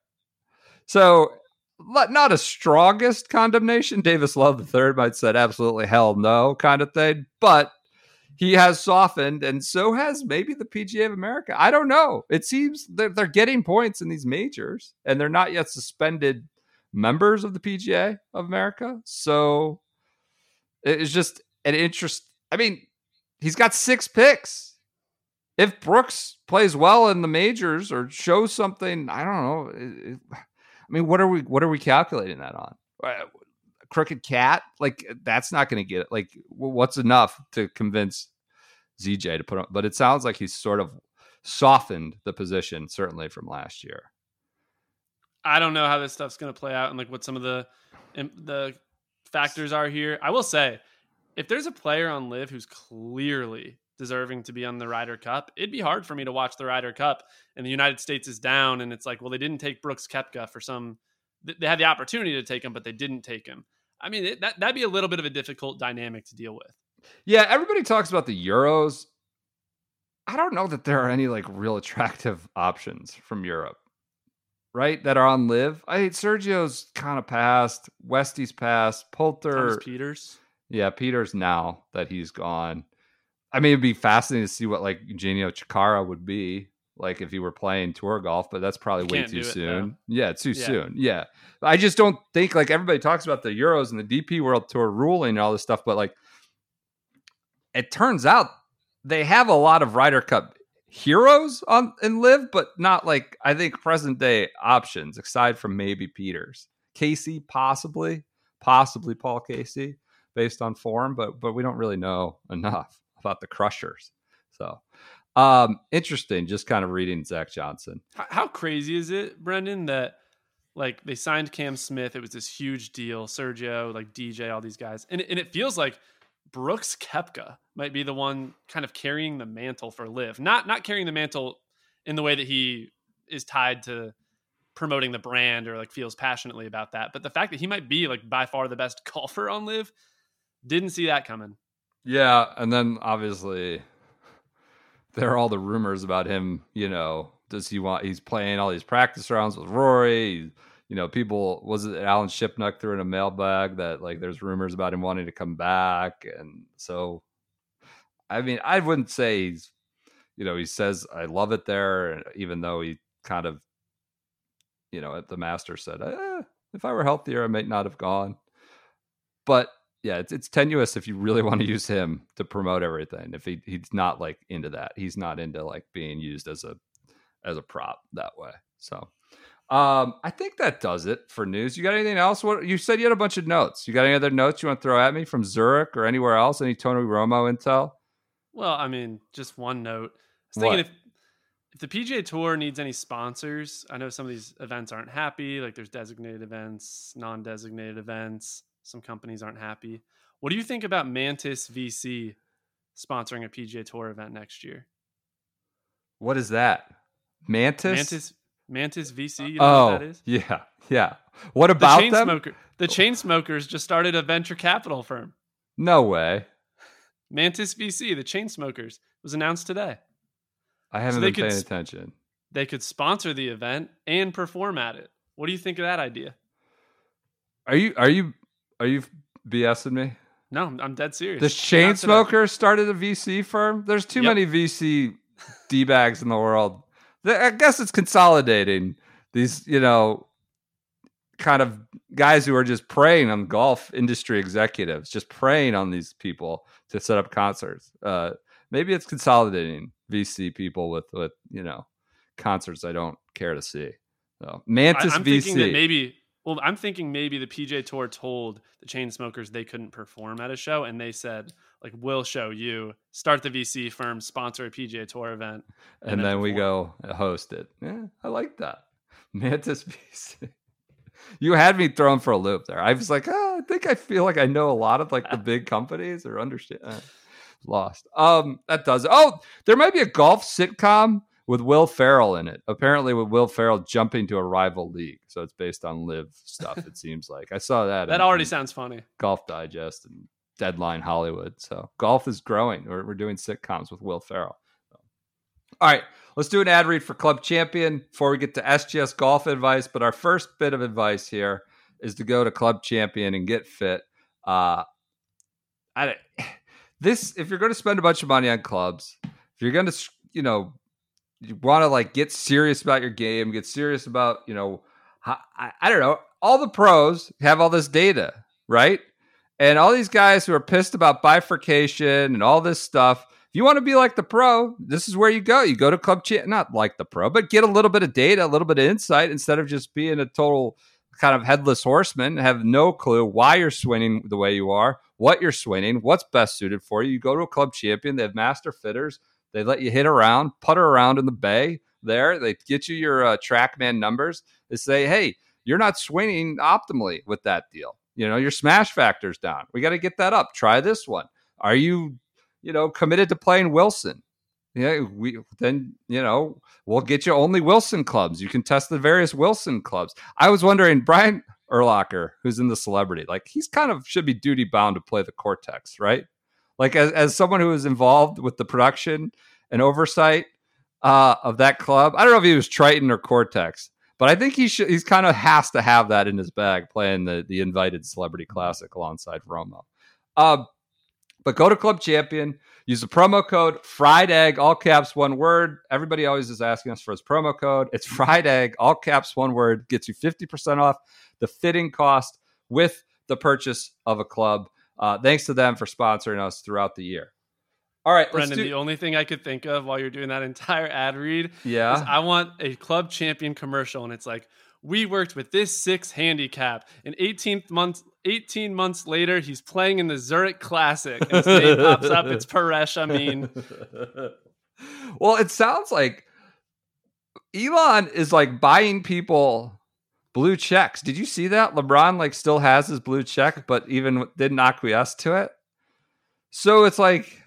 So, not a strongest condemnation. Davis Love III might said absolutely hell no kind of thing, but he has softened, and so has maybe the PGA of America. I don't know. It seems they're, they're getting points in these majors, and they're not yet suspended members of the PGA of America. So it's just an interest. I mean, he's got six picks. If Brooks plays well in the majors or shows something, I don't know. it- it- I mean, what are we what are we calculating that on? Uh, Crooked cat, like that's not going to get it. Like, what's enough to convince ZJ to put on? But it sounds like he's sort of softened the position, certainly from last year. I don't know how this stuff's going to play out and like what some of the the factors are here. I will say, if there's a player on LIV who's clearly deserving to be on the Ryder Cup, it'd be hard for me to watch the Ryder Cup and the United States is down and it's like, well, they didn't take Brooks Koepka for some. They had the opportunity to take him, but they didn't take him. I mean, it, that that'd be a little bit of a difficult dynamic to deal with. Yeah, everybody talks about the Euros. I don't know that there are any like real attractive <laughs> options from Europe, right? That are on LIV. I Sergio's kind of passed. Westy's passed. Poulter. Thomas Pieters. Yeah, Pieters now that he's gone. I mean, it'd be fascinating to see what like Eugenio Chacarra would be like if he were playing tour golf, but that's probably way too soon. though. yeah, too Yeah. soon. Yeah. I just don't think like everybody talks about the Euros and the DP World Tour ruling and all this stuff, but like it turns out they have a lot of Ryder Cup heroes on in LIV, but not like I think present day options aside from maybe Pieters. Casey, possibly, possibly Paul Casey, based on form, but but we don't really know enough about the Crushers. So um, interesting, just kind of reading Zach Johnson. How, crazy is it, Brendan, that like they signed Cam Smith? It was this huge deal. Sergio, like DJ, all these guys, and and it feels like Brooks Koepka might be the one kind of carrying the mantle for LIV. Not not carrying the mantle in the way that he is tied to promoting the brand or like feels passionately about that, but the fact that he might be like by far the best <laughs> golfer on LIV, didn't see that coming. Yeah, and then obviously there are all the rumors about him. You know, does he want? He's playing all these practice rounds with Rory. You know, people was it Alan Shipnuck threw in a mailbag that like there's rumors about him wanting to come back, and so I mean, I wouldn't say he's. You know, he says I love it there, even though he kind of, you know, at the master said, eh, if I were healthier, I might not have gone. But yeah, it's it's tenuous if you really want to use him to promote everything. If he he's not like into that, he's not into like being used as a as a prop that way. So um I think that does it for news. You got anything else? What you said you had a bunch of notes. You got any other notes you want to throw at me from Zurich or anywhere else? Any Tony Romo intel? Well, I mean, just one note. I was thinking What? if if the PGA Tour needs any sponsors, I know some of these events aren't happy. Like there's designated events, non-designated events. Some companies aren't happy. What do you think about Mantis VC sponsoring a PGA Tour event next year? What is that? Mantis? Mantis Mantis VC. You know oh, what that is? yeah, yeah. What The about chain them? smoker. The Chainsmokers just started a venture capital firm. No way. Mantis VC, the Chainsmokers, was announced today. I haven't they been paying attention. They could sponsor the event and perform at it. What do you think of that idea? Are you are you are you BSing me? No, I'm dead serious. The Chainsmoker started a VC firm. There's too Yep. many VC <laughs> d bags in the world. I guess it's consolidating these, you know, kind of guys who are just preying on golf industry executives, just preying on these people to set up concerts. Uh, maybe it's consolidating VC people with with you know concerts I don't care to see. So I, Mantis I'm VC. thinking that maybe. Well, I'm thinking maybe the PJ Tour told the Chainsmokers they couldn't perform at a show, and they said, "Like, we'll show you. Start the VC firm, sponsor a PJ Tour event, and, then, we go host it. Yeah, I like that. Mantis <laughs> VC. You had me thrown for a loop there. I was like, ah, I think I feel like I know a lot of like the big companies or understand. uh, lost. Um, that does. it. Oh, there might be a golf sitcom with Will Ferrell in it. Apparently, with Will Ferrell jumping to a rival league, so it's based on LIV stuff. It <laughs> seems like I saw that. That in- already in sounds funny. Golf Digest and Deadline Hollywood. So golf is growing. We're, we're doing sitcoms with Will Ferrell. All right, let's do an ad read for Club Champion before we get to SGS golf advice. But our first bit of advice here is to go to Club Champion and get fit. Uh, I, <sighs> this if you're going to spend a bunch of money on clubs, if you're going to, you know, you want to like get serious about your game, get serious about, you know, I, I don't know, all the pros have all this data, right? And all these guys who are pissed about bifurcation and all this stuff. If you want to be like the pro, this is where you go. You go to Club Champ, not like the pro, but get a little bit of data, a little bit of insight instead of just being a total kind of headless horseman, have no clue why you're swinging the way you are, what you're swinging, what's best suited for you. You go to a club champion, they have master fitters, they let you hit around, putter around in the bay there. They get you your uh, TrackMan numbers. They say, hey, you're not swinging optimally with that deal. You know, your smash factor's down. We got to get that up. Try this one. Are you, you know, committed to playing Wilson? Yeah, we then you know we'll get you only Wilson clubs. You can test the various Wilson clubs. I was wondering, Brian Urlacher, who's in the celebrity, like he's kind of should be duty bound to play the Cortex, right? Like as as someone who is involved with the production and oversight uh, of that club. I don't know if he was Triton or Cortex, but I think he should. He's kind of has to have that in his bag, playing the the invited Celebrity Classic alongside Romo. Uh, but go to Club Champion. Use the promo code Fried Egg, all caps, one word. Everybody always is asking us for his promo code. It's Fried Egg, all caps, one word. Gets you 50% off the fitting cost with the purchase of a club. Uh, thanks to them for sponsoring us throughout the year. All right, Brendan, do. the only thing I could think of while you're doing that entire ad read is yeah. I want a club champion commercial, and it's like, We worked with this six handicap. And 18 months 18 months later, he's playing in the Zurich Classic. And his name <laughs> pops up. It's Paresh Amin, <laughs> well, it sounds like Elon is like buying people blue checks. Did you see that? LeBron like still has his blue check, but even didn't acquiesce to it. So it's like,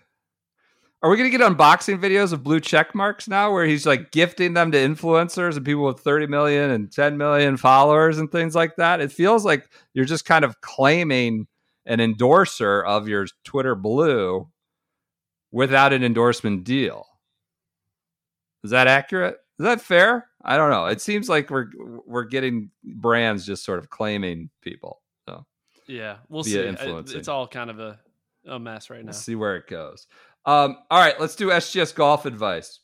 are we to get unboxing videos of blue check marks now where he's like gifting them to influencers and people with 30 million and 10 million followers and things like that? It feels like you're just kind of claiming an endorser of your Twitter blue without an endorsement deal. Is that accurate? Is that fair? I don't know. It seems like we're we're getting brands just sort of claiming people. So Yeah, we'll see. Influencing. It's all kind of a, a mess right now. we'll see where it goes. Um, all right, let's do SGS golf advice.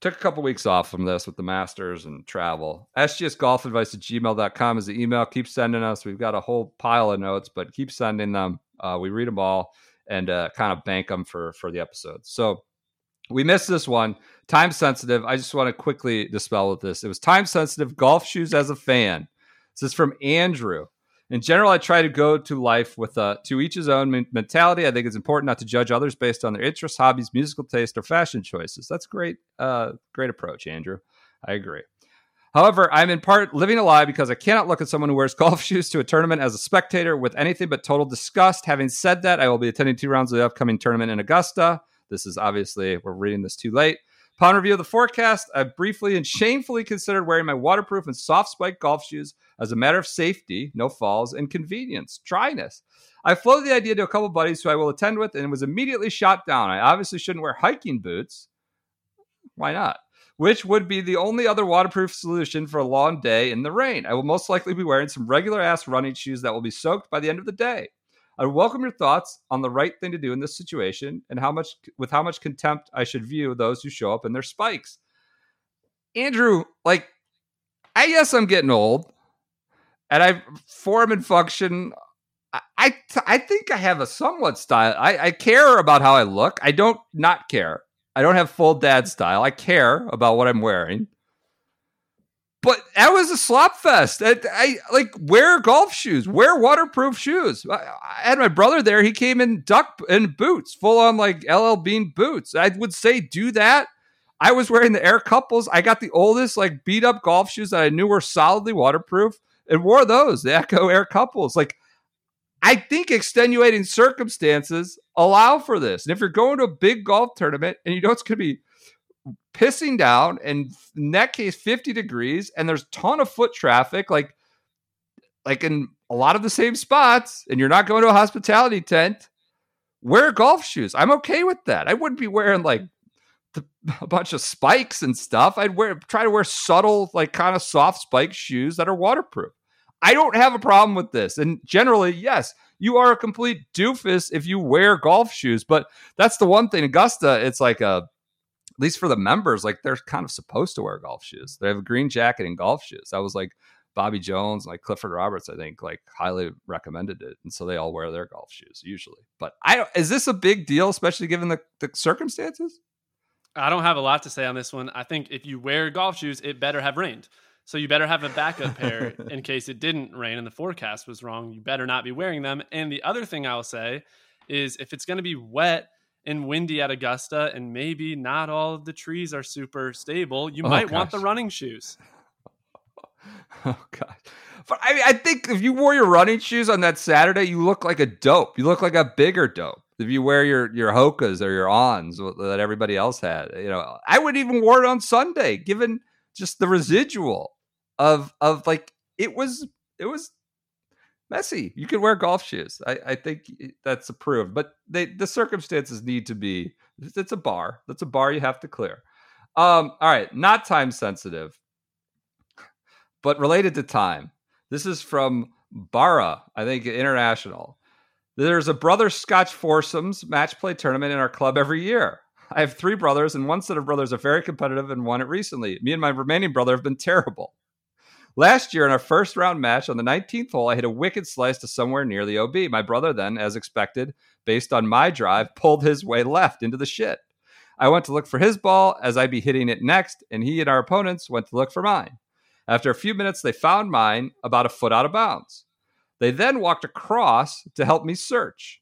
Took a couple weeks off from this with the Masters and travel. SGS golf advice at gmail.com is the email. Keep sending us. We've got a whole pile of notes, but keep sending them. Uh, we read them all and uh, kind of bank them for for the episodes. So we missed this one. Time sensitive. I just want to quickly dispel with this. It was time sensitive golf shoes as a fan. This is from Andrew. In general, I try to go to life with a to each his own mentality. I think it's important not to judge others based on their interests, hobbies, musical taste, or fashion choices. That's great, uh, great approach, Andrew. I agree. However, I'm in part living a lie because I cannot look at someone who wears <laughs> golf shoes to a tournament as a spectator with anything but total disgust. Having said that, I will be attending two rounds of the upcoming tournament in Augusta. This is obviously, we're reading this too late. Upon review of the forecast, I briefly and shamefully considered wearing my waterproof and soft spike golf shoes as a matter of safety, no falls, and convenience, dryness. I floated the idea to a couple buddies who I will attend with and was immediately shot down. I obviously shouldn't wear hiking boots. Why not? Which would be the only other waterproof solution for a long day in the rain. I will most likely be wearing some regular ass running shoes that will be soaked by the end of the day. I welcome your thoughts on the right thing to do in this situation and how much with how much contempt I should view those who show up in their spikes. Andrew, like I guess I'm getting old and I form and function. I, I, I think I have a somewhat style. I, I care about how I look. I don't not care. I don't have full dad style. I care about what I'm wearing. But that was a slop fest. I, I like wear golf shoes, wear waterproof shoes. I, I had my brother there. He came in duck in boots, full on like LL Bean boots. I would say do that. I was wearing the Air Couples. I got the oldest like beat up golf shoes that I knew were solidly waterproof and wore those, the Ecco Air Couples. Like I think extenuating circumstances allow for this. And if you're going to a big golf tournament and you know it's going to be pissing down and in that case 50 degrees and there's a ton of foot traffic like like in a lot of the same spots and you're not going to a hospitality tent wear golf shoes. I'm okay with that. I wouldn't be wearing like mm. the, <laughs> a bunch of spikes and stuff. I'd wear try to wear subtle like kind of soft spike shoes that are waterproof. I don't have a problem with this and generally yes you are a complete doofus if you wear golf shoes but that's the one thing augusta it's like a at least for the members, like they're kind of supposed to wear golf shoes. They have a green jacket and golf shoes. That was like Bobby Jones, like Clifford Roberts, I think, like highly recommended it, and so they all wear their golf shoes usually. But I don't. Is this a big deal, especially given the, the circumstances? I don't have a lot to say on this one. I think if you wear golf shoes, it better have rained. So you better have a backup pair <laughs> in case it didn't rain and the forecast was wrong. You better not be wearing them. And the other thing I'll say is if it's going to be wet and windy at Augusta and maybe not all of the trees are super stable, you Oh, might want the running shoes. <laughs> Oh god. But I, I think if you wore your running shoes on that Saturday, you look like a dope. You look like a bigger dope. If you wear your your Hokas or your ons that everybody else had, you know, I would even wear it on Sunday, given just the residual of of like it was it was messy. You can wear golf shoes. I, I think that's approved, but they the circumstances need to be. It's a bar. That's a bar you have to clear. Um, all right, not time sensitive but related to time. This is from Bara, I think international. There's a brother Scotch foursomes match play tournament in our club every year. I have three brothers, and one set of brothers are very competitive and won it recently. Me and my remaining brother have been terrible. Last year, in our first round match on the 19th hole, I hit a wicked slice to somewhere near the OB. My brother then, as expected, based on my drive, pulled his way left into the shit. I went to look for his ball as I'd be hitting it next, and he and our opponents went to look for mine. After a few minutes, they found mine about a foot out of bounds. They then walked across to help me search.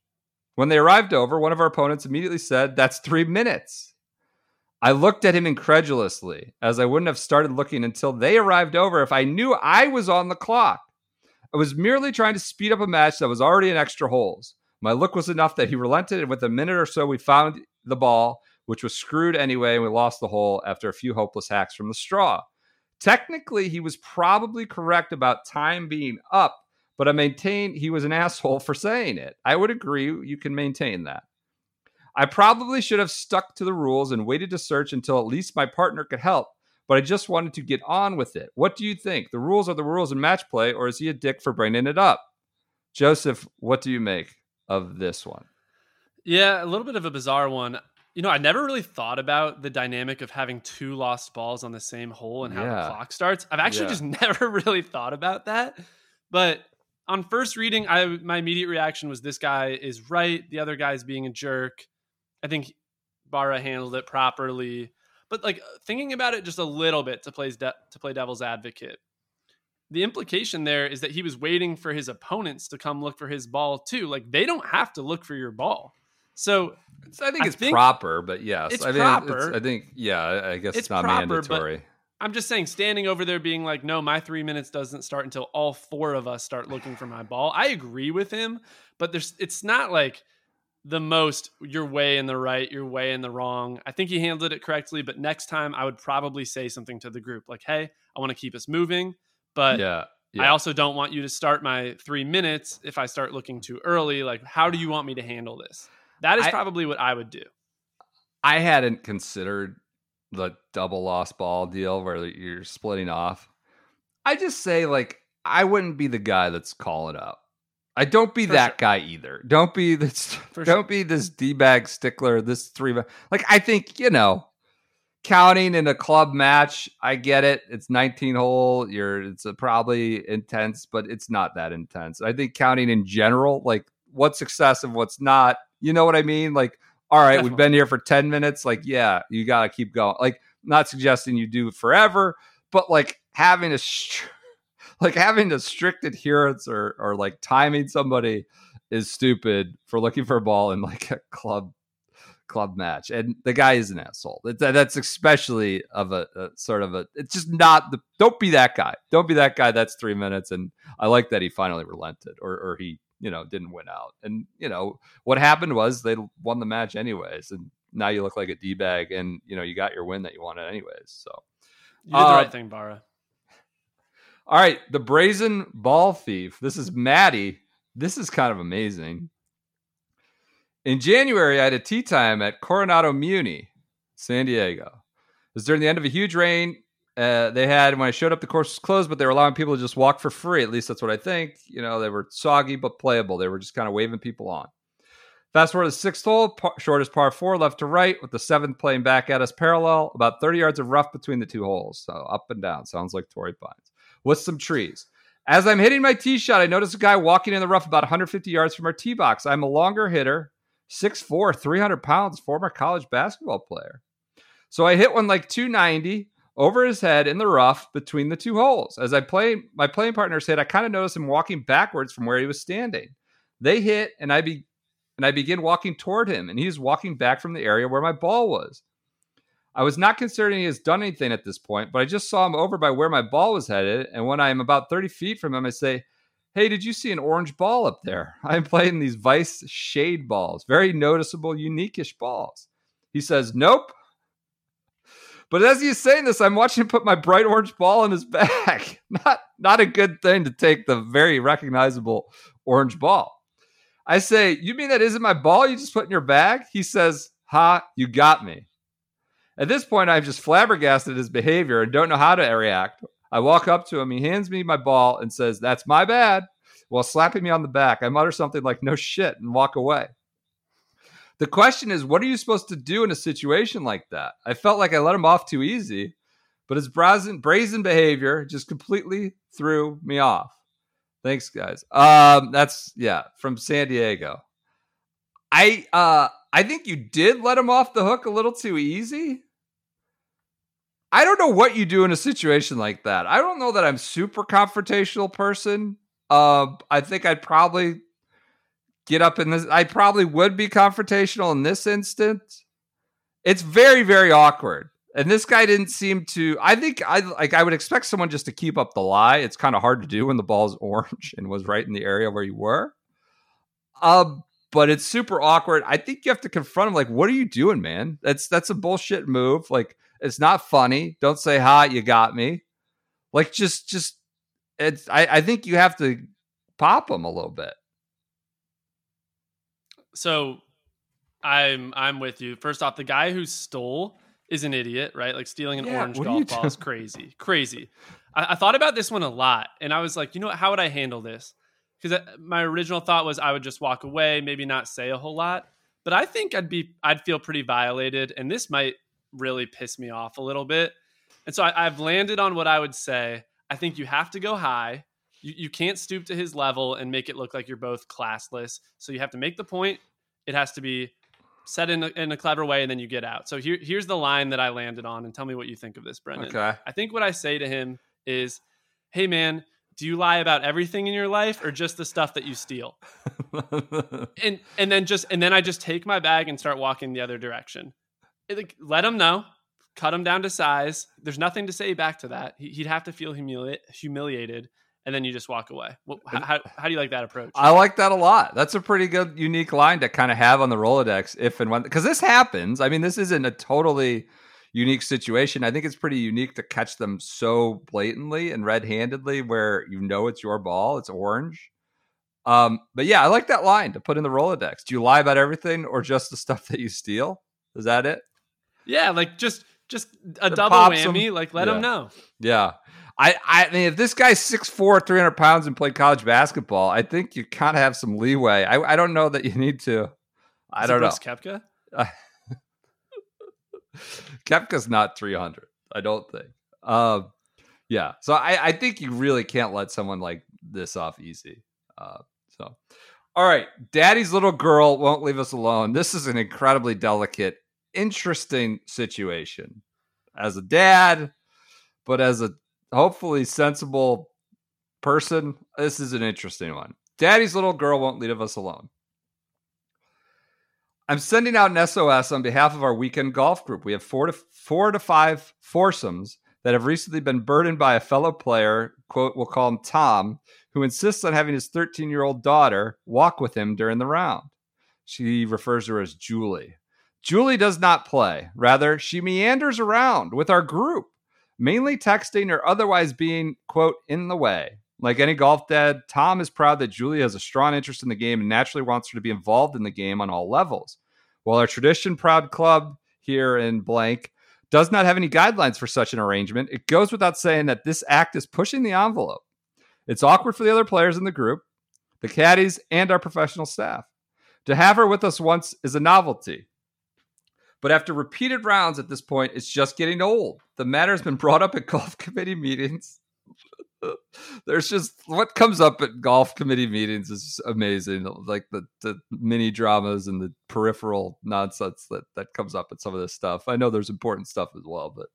When they arrived over, one of our opponents immediately said, That's three minutes. I looked at him incredulously, as I wouldn't have started looking until they arrived over if I knew I was on the clock. I was merely trying to speed up a match that was already in extra holes. My look was enough that he relented, and with a minute or so, we found the ball, which was screwed anyway, and we lost the hole after a few hopeless hacks from the straw. Technically, he was probably correct about time being up, but I maintain he was an asshole for saying it. I would agree you can maintain that. I probably should have stuck to the rules and waited to search until at least my partner could help, but I just wanted to get on with it. What do you think? The rules are the rules in match play, or is he a dick for bringing it up? Joseph, what do you make of this one? Yeah, a little bit of a bizarre one. You know, I never really thought about the dynamic of having two lost balls on the same hole and how Yeah. the clock starts. I've actually Yeah. just <laughs> never really thought about that. But on first reading, I my immediate reaction was this guy is right, the other guy's being a jerk. I think Barra handled it properly. But like thinking about it just a little bit to play de- to play devil's advocate. The implication there is that he was waiting for his opponents to come look for his ball too. Like they don't have to look for your ball. So It's- I think I it's think proper, but yes, it's I mean, proper. I think, yeah, I guess it's, It's not proper, mandatory. I'm just saying, standing over there being like, no, my three minutes doesn't start until all four of us start looking for my ball. I agree with him, but there's it's not like the most you're way in the right, you're way in the wrong. I think he handled it correctly, but next time I would probably say something to the group like, hey, I want to keep us moving, but yeah, yeah. I also don't want you to start my three minutes if I start looking too early. Like, how do you want me to handle this? That is I- probably what I would do. I hadn't considered the double lost ball deal where you're splitting off. I just say like I wouldn't be the guy that's calling up. I don't be For that sure. guy either. Don't be this. For <laughs> don't be this d bag stickler. This three. Like I think you know, counting in a club match. I get it. It's 19 hole. You're. It's probably intense, but it's not that intense. I think counting in general, like what's excessive, and what's not. You know what I mean? Like all right, we've been here for 10 minutes. Like, yeah, you got to keep going. Like, not suggesting you do it forever, but like having a, str- like having a strict adherence or, or like timing somebody is stupid for looking for a ball in like a club, club match. And the guy is an asshole. That- that- That's especially of a, a sort of a, it's just not the, don't be that guy. Don't be that guy. That's three minutes. And I like that he finally relented or, or he, you know, didn't win out. And, you know, what happened was they won the match anyways, and now you look like a d bag, and you know you got your win that you wanted anyways. So, You did the Uh, right thing, Barra. All right, the brazen ball thief. This is Maddie. This is kind of amazing. In January, I had a tee time at Coronado Muni, San Diego. It was during the end of a huge rain. Uh, they had when I showed up, the course was closed, but they were allowing people to just walk for free. At least that's what I think. You know, they were soggy but playable. They were just kind of waving people on. Fast forward to the sixth hole, par, shortest par four, left to right, with the seventh playing back at us parallel. About 30 yards of rough between the two holes. So up and down. Sounds like Torrey Pines. With some trees. As I'm hitting my tee shot, I notice a guy walking in the rough about 150 yards from our tee box. I'm a longer hitter, 6'4, 300 pounds, former college basketball player. So I hit one like 290 over his head in the rough between the two holes. As I play, my playing partners hit, I kind of noticed him walking backwards from where he was standing. They hit, and I be and I begin walking toward him, and he's walking back from the area where my ball was. I was not considering he has done anything at this point, but I just saw him over by where my ball was headed. And when I am about 30 feet from him, I say, Hey, did you see an orange ball up there? <laughs> I'm playing these Vice shade balls, very noticeable, unique-ish balls. He says, Nope. <laughs> But as he's saying this, I'm watching him put my bright orange ball in his <laughs> bag. not, not a good thing to take the very recognizable orange ball. I say, You mean that isn't my ball you just put in your bag? He says, Ha, you got me. At this point, I'm just flabbergasted at his behavior and don't know how to react. I walk up to him. He hands me my ball and says, That's my bad, while slapping me on the back. I mutter something like, No shit, and walk away. The question is, what are you supposed to do in a situation like that? I felt like I let him off too easy, but his brazen, brazen behavior just completely threw me off. Thanks, guys. Um, that's yeah, from San Diego. I uh I think you did let him off the hook a little too easy. I don't know what you do in a situation like that. I don't know that I'm super confrontational person. Uh, I think I'd probably get up in this. I probably would be confrontational in this instance. It's very, very awkward. And this guy didn't seem to. I think I like. I would expect someone just to keep up the lie. It's kind of hard to do when the ball's <laughs> orange and was right in the area where you were. Um, but it's super awkward. I think you have to confront him. Like, what are you doing, man? That's that's a bullshit move. Like, it's not funny. Don't say hi. You got me. Like, just just. It's. I I think you have to pop him a little bit. So, I'm I'm with you. First off, the guy who stole is an idiot, right? Like stealing an Yeah, orange what are you golf ball is crazy, crazy. I, I thought about this one a lot, and I was like, you know what? How would I handle this? Because uh, my original thought was I would just walk away, maybe not say a whole lot. But I think I'd be, I'd feel pretty violated, and this might really piss me off a little bit. And so I, I've landed on what I would say. I think you have to go high. You, you can't stoop to his level and make it look like you're both classless. So you have to make the point. It has to be said in a, in a clever way, and then you get out. So here, here's the line that I landed on, and tell me what you think of this, Brendan. Okay. I think what I say to him is, "Hey, man, do you lie about everything in your life, or just the stuff that you steal?" <laughs> And and then just and then I just take my bag and start walking the other direction. It, like, let him know, cut him down to size. There's nothing to say back to that. He, he'd have to feel humili- humiliated, and then you just walk away. Well, how, how, how do you like that approach? I like that a lot. That's a pretty good, unique line to kind of have on the Rolodex if and when, because this happens. I mean, this isn't a totally unique situation. I think it's pretty unique to catch them so blatantly and red handedly where you know it's your ball, it's orange. Um, but yeah, I like that line to put in the Rolodex. Do you lie about everything or just the stuff that you steal? Is that it? yeah, like just just a It double whammy. Like let Yeah. him know. Yeah. I, I mean, if this guy's 6'4, 300 pounds and played college basketball, I think you kind of have some leeway. I, I don't know that you need to. I Is don't know. Brooks Koepka? <laughs> Koepka's not 300. I don't think. Um, yeah. So I, I think you really can't let someone like this off easy. Uh, so, all right. Daddy's little girl won't leave us alone. This is an incredibly delicate, interesting situation. As a dad, but as a hopefully sensible person, this is an interesting one. Daddy's little girl won't leave us alone. I'm sending out an SOS on behalf of our weekend golf group. We have four to four to five foursomes that have recently been burdened by a fellow player, quote, we'll call him Tom, who insists on having his 13 year old daughter walk with him during the round. She refers to her as Julie. Julie does not play. Rather, she meanders around with our group, mainly texting or otherwise being, quote, in the way. Like any golf dad, Tom is proud that Julie has a strong interest in the game and naturally wants her to be involved in the game on all levels. While our tradition proud club here in blank does not have any guidelines for such an arrangement, it goes without saying that this act is pushing the envelope. It's awkward for the other players in the group, the caddies, and our professional staff. To have her with us once is a novelty. But after repeated rounds at this point, it's just getting old. The matter has been brought up at <laughs> golf committee meetings. <laughs> There's just what comes up at golf committee meetings is amazing. Like the, the mini dramas and the peripheral nonsense that, that comes up at some of this stuff. I know there's important stuff as well, but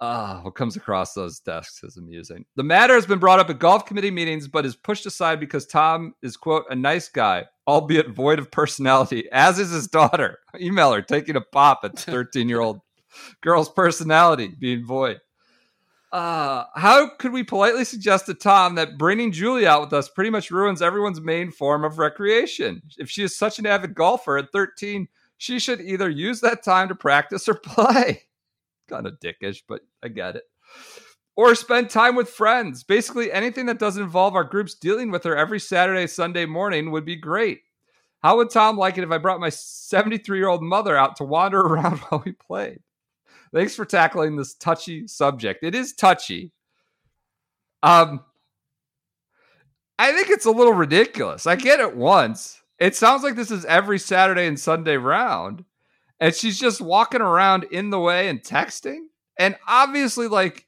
ah, what comes across those desks is amusing. The matter has been brought up at golf committee meetings, but is pushed aside because Tom is, quote, a nice guy, albeit void of personality, as is his daughter. <laughs> Email her taking a pop at <laughs> 13 year old girl's personality being void. Uh, how could we politely suggest to Tom that bringing Julie out with us pretty much ruins everyone's main form of recreation? If she is such an avid golfer at 13, she should either use that time to practice or <laughs> play. Kind of dickish, but I get it. Or spend time with friends. Basically, anything that doesn't involve our groups dealing with her every Saturday, Sunday morning would be great. How would Tom like it if I brought my 73 year old mother out to wander <laughs> around while we played? Thanks for tackling this touchy subject. It is touchy. Um, I think it's a little ridiculous. I get it once. It sounds like this is every Saturday and Sunday round, and she's just walking around in the way and texting. And obviously, like,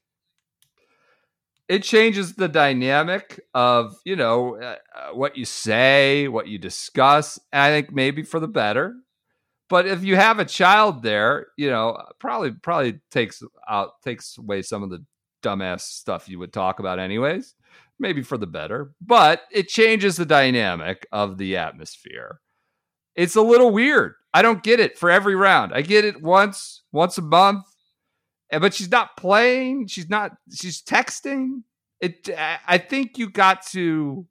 it changes the dynamic of you know uh, uh, what you say, what you discuss. And I think maybe for the better. But if you have a child there, you know, probably probably takes out takes away some of the dumbass stuff you would talk about anyways. Maybe for the better, but it changes the dynamic of the atmosphere. It's a little weird. I don't get it for every round. I get it once, once a month, but she's not playing. She's not. She's texting. It. I think you got to.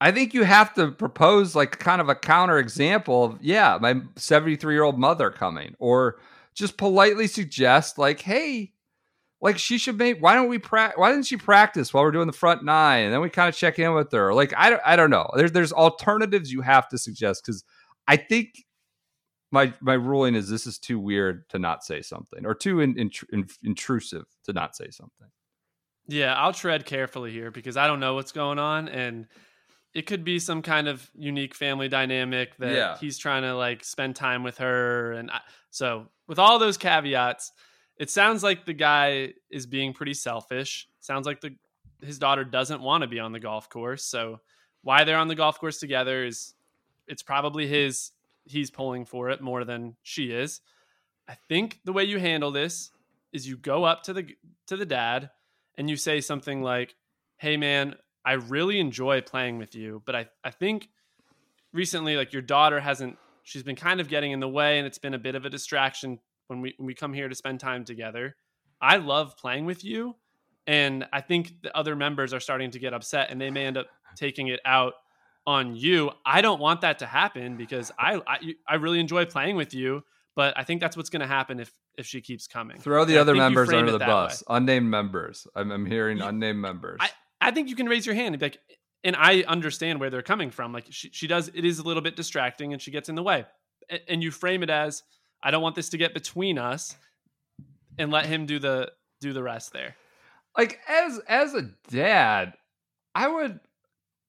I think you have to propose like kind of a counter example of yeah, my 73 year old mother coming, or just politely suggest like, hey, like she should make. Why don't we practice? Why didn't she practice while we're doing the front nine, and then we kind of check in with her? Like I don't. I don't know. There's there's alternatives you have to suggest because I think my my ruling is this is too weird to not say something or too in, in, in, intrusive to not say something. Yeah, I'll tread carefully here because I don't know what's going on and it could be some kind of unique family dynamic that Yeah. he's trying to like spend time with her and I, so with all those caveats, it sounds like the guy is being pretty selfish. Sounds like the his daughter doesn't want to be on the golf course. So why they're on the golf course together is it's probably his he's pulling for it more than she is. I think the way you handle this is you go up to the to the dad and you say something like, "Hey man, I really enjoy playing with you, but I I think recently like your daughter hasn't she's been kind of getting in the way and it's been a bit of a distraction when we when we come here to spend time together. I love playing with you and I think the other members are starting to get upset and they may end up taking it out on you. I don't want that to happen because I I, I really enjoy playing with you, but I think that's what's going to happen if if she keeps coming. Throw the And other members under the bus. way. Unnamed members. I'm, I'm hearing You- unnamed members. I, I think you can raise your hand and be like, and I understand where they're coming from. Like she, she does, it is a little bit distracting and she gets in the way. And you frame it as, I don't want this to get between us and let him do the, do the rest there. like as as a dad, I would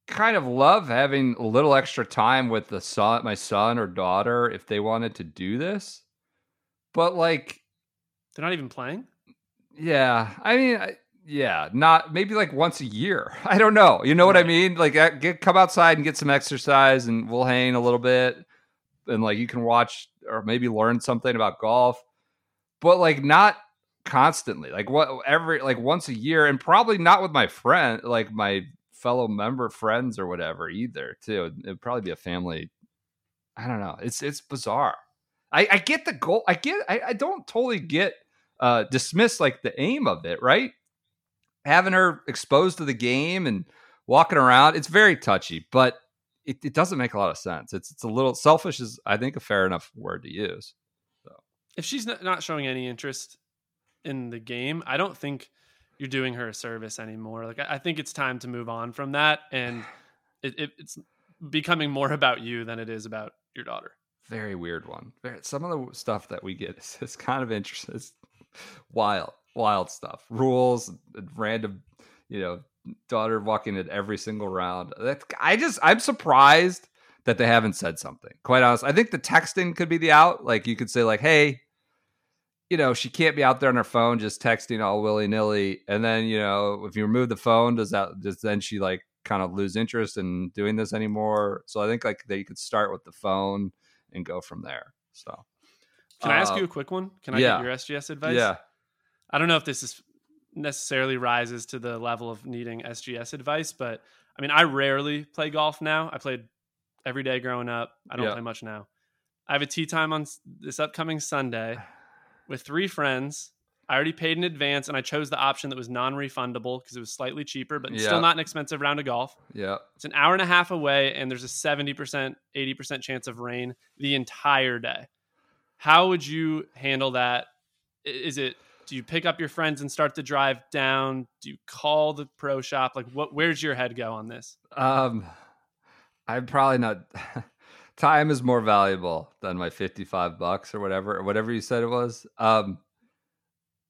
kind of love having a little extra time with the son, my son or daughter, if they wanted to do this. But like, They're not even playing. yeah, I mean, I, yeah, not maybe like once a year. <laughs> I don't know. You know what I mean? Like, uh, get come outside and get some exercise, and we'll hang a little bit, and like you can watch or maybe learn something about golf, but like not constantly. Like what every like once a year, and probably not with my friend, like my fellow member friends or whatever either. Too, it'd probably be a family. I don't know. It's it's bizarre. I, I get the goal. I get. I, I don't totally get uh dismiss like the aim of it, right? Having her exposed to the game and walking around, it's very touchy, but it, it doesn't make a lot of sense. It's it's a little selfish is I think a fair enough word to use. If she's not showing any interest in the game, I don't think you're doing her a service anymore. Like I I think it's time to move on from that. And <sighs> it, it, it's becoming more about you than it is about your daughter. Very weird one. Some of the stuff that we get is, is kind of interesting. It's wild, wild stuff. Rules, and random, you know, daughter walking at every single round. That I just I'm surprised that they haven't said something. Quite honest, I think the texting could be the out. Like you could say like, hey, you know, she can't be out there on her phone just texting all willy nilly. And then you know, if you remove the phone, does that does then she like kind of lose interest in doing this anymore? So I think like they could start with the phone and go from there. So Can I ask Uh, you a quick one? Can I yeah. get your SGS advice? yeah, I don't know if this is necessarily rises to the level of needing SGS advice, but I mean, I rarely play golf now. I played every day growing up. I don't Yeah. play much now. I have a tee time on this upcoming Sunday <sighs> with three friends. I already paid in advance and I chose the option that was non refundable because it was slightly cheaper, but Yeah. still not an expensive round of golf. yeah. It's an hour and a half away, and there's a 70%, 80% chance of rain the entire day. How would you handle that? Is it do you pick up your friends and start the drive down? Do you call the pro shop? Like what where's your head go on this? Um, I'm probably not. <laughs> Time is more valuable than my 55 bucks or whatever, or whatever you said it was. Um,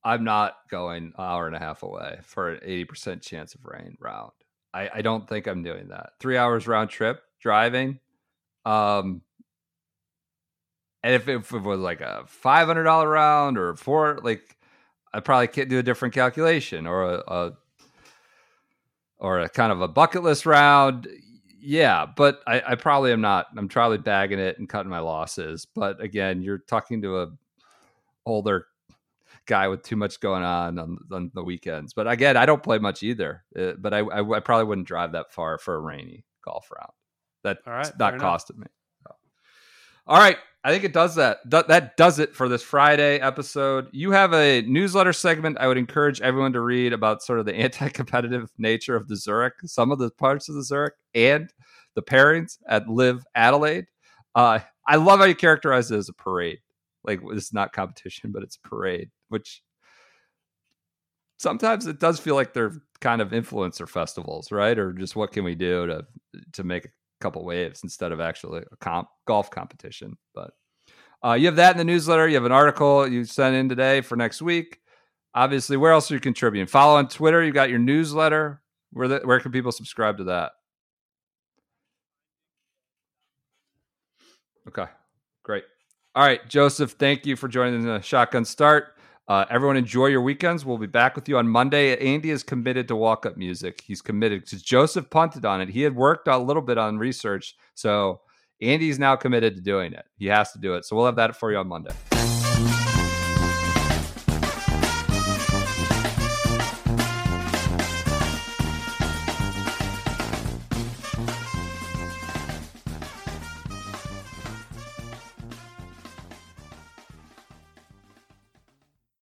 I'm not going an hour and a half away for an 80% chance of rain round. I, I don't think I'm doing that. Three hours round trip driving. Um, and if, if it was like a $500 round or four, like I probably can't do a different calculation or a, a or a kind of a bucket list round, Yeah, but I, I probably am not. I'm probably bagging it and cutting my losses. But again, you're talking to a older guy with too much going on on, on the weekends. But again, I don't play much either. Uh, but I, I, I probably wouldn't drive that far for a rainy golf round. That's right, not fair enough. costing me. So. All right. I think it does that. Th- that does it for this Friday episode. You have a newsletter segment I would encourage everyone to read about sort of the <laughs> anti-competitive nature of the Zurich, some of the parts of the Zurich, and the pairings at LIV Adelaide. Uh, I love how you characterize it as a parade. Like it's not competition, but it's a parade, which sometimes it does feel like they're kind of influencer festivals, right? Or just what can we do to to make couple waves instead of actually a comp golf competition. But uh, you have that in the newsletter. You have an article you sent in today for next week. Obviously, where else are you contributing? Follow on Twitter. You got your newsletter. Where the, where can people subscribe to that? Okay, great. All right, Joseph. Thank you for joining the Shotgun Start. Uh, everyone, enjoy your weekends. We'll be back with you on Monday. Andy is committed to walk up music. He's committed because Joseph punted on it. He had worked a little bit on research, so Andy's now committed to doing it. He has to do it. So we'll have that for you on Monday.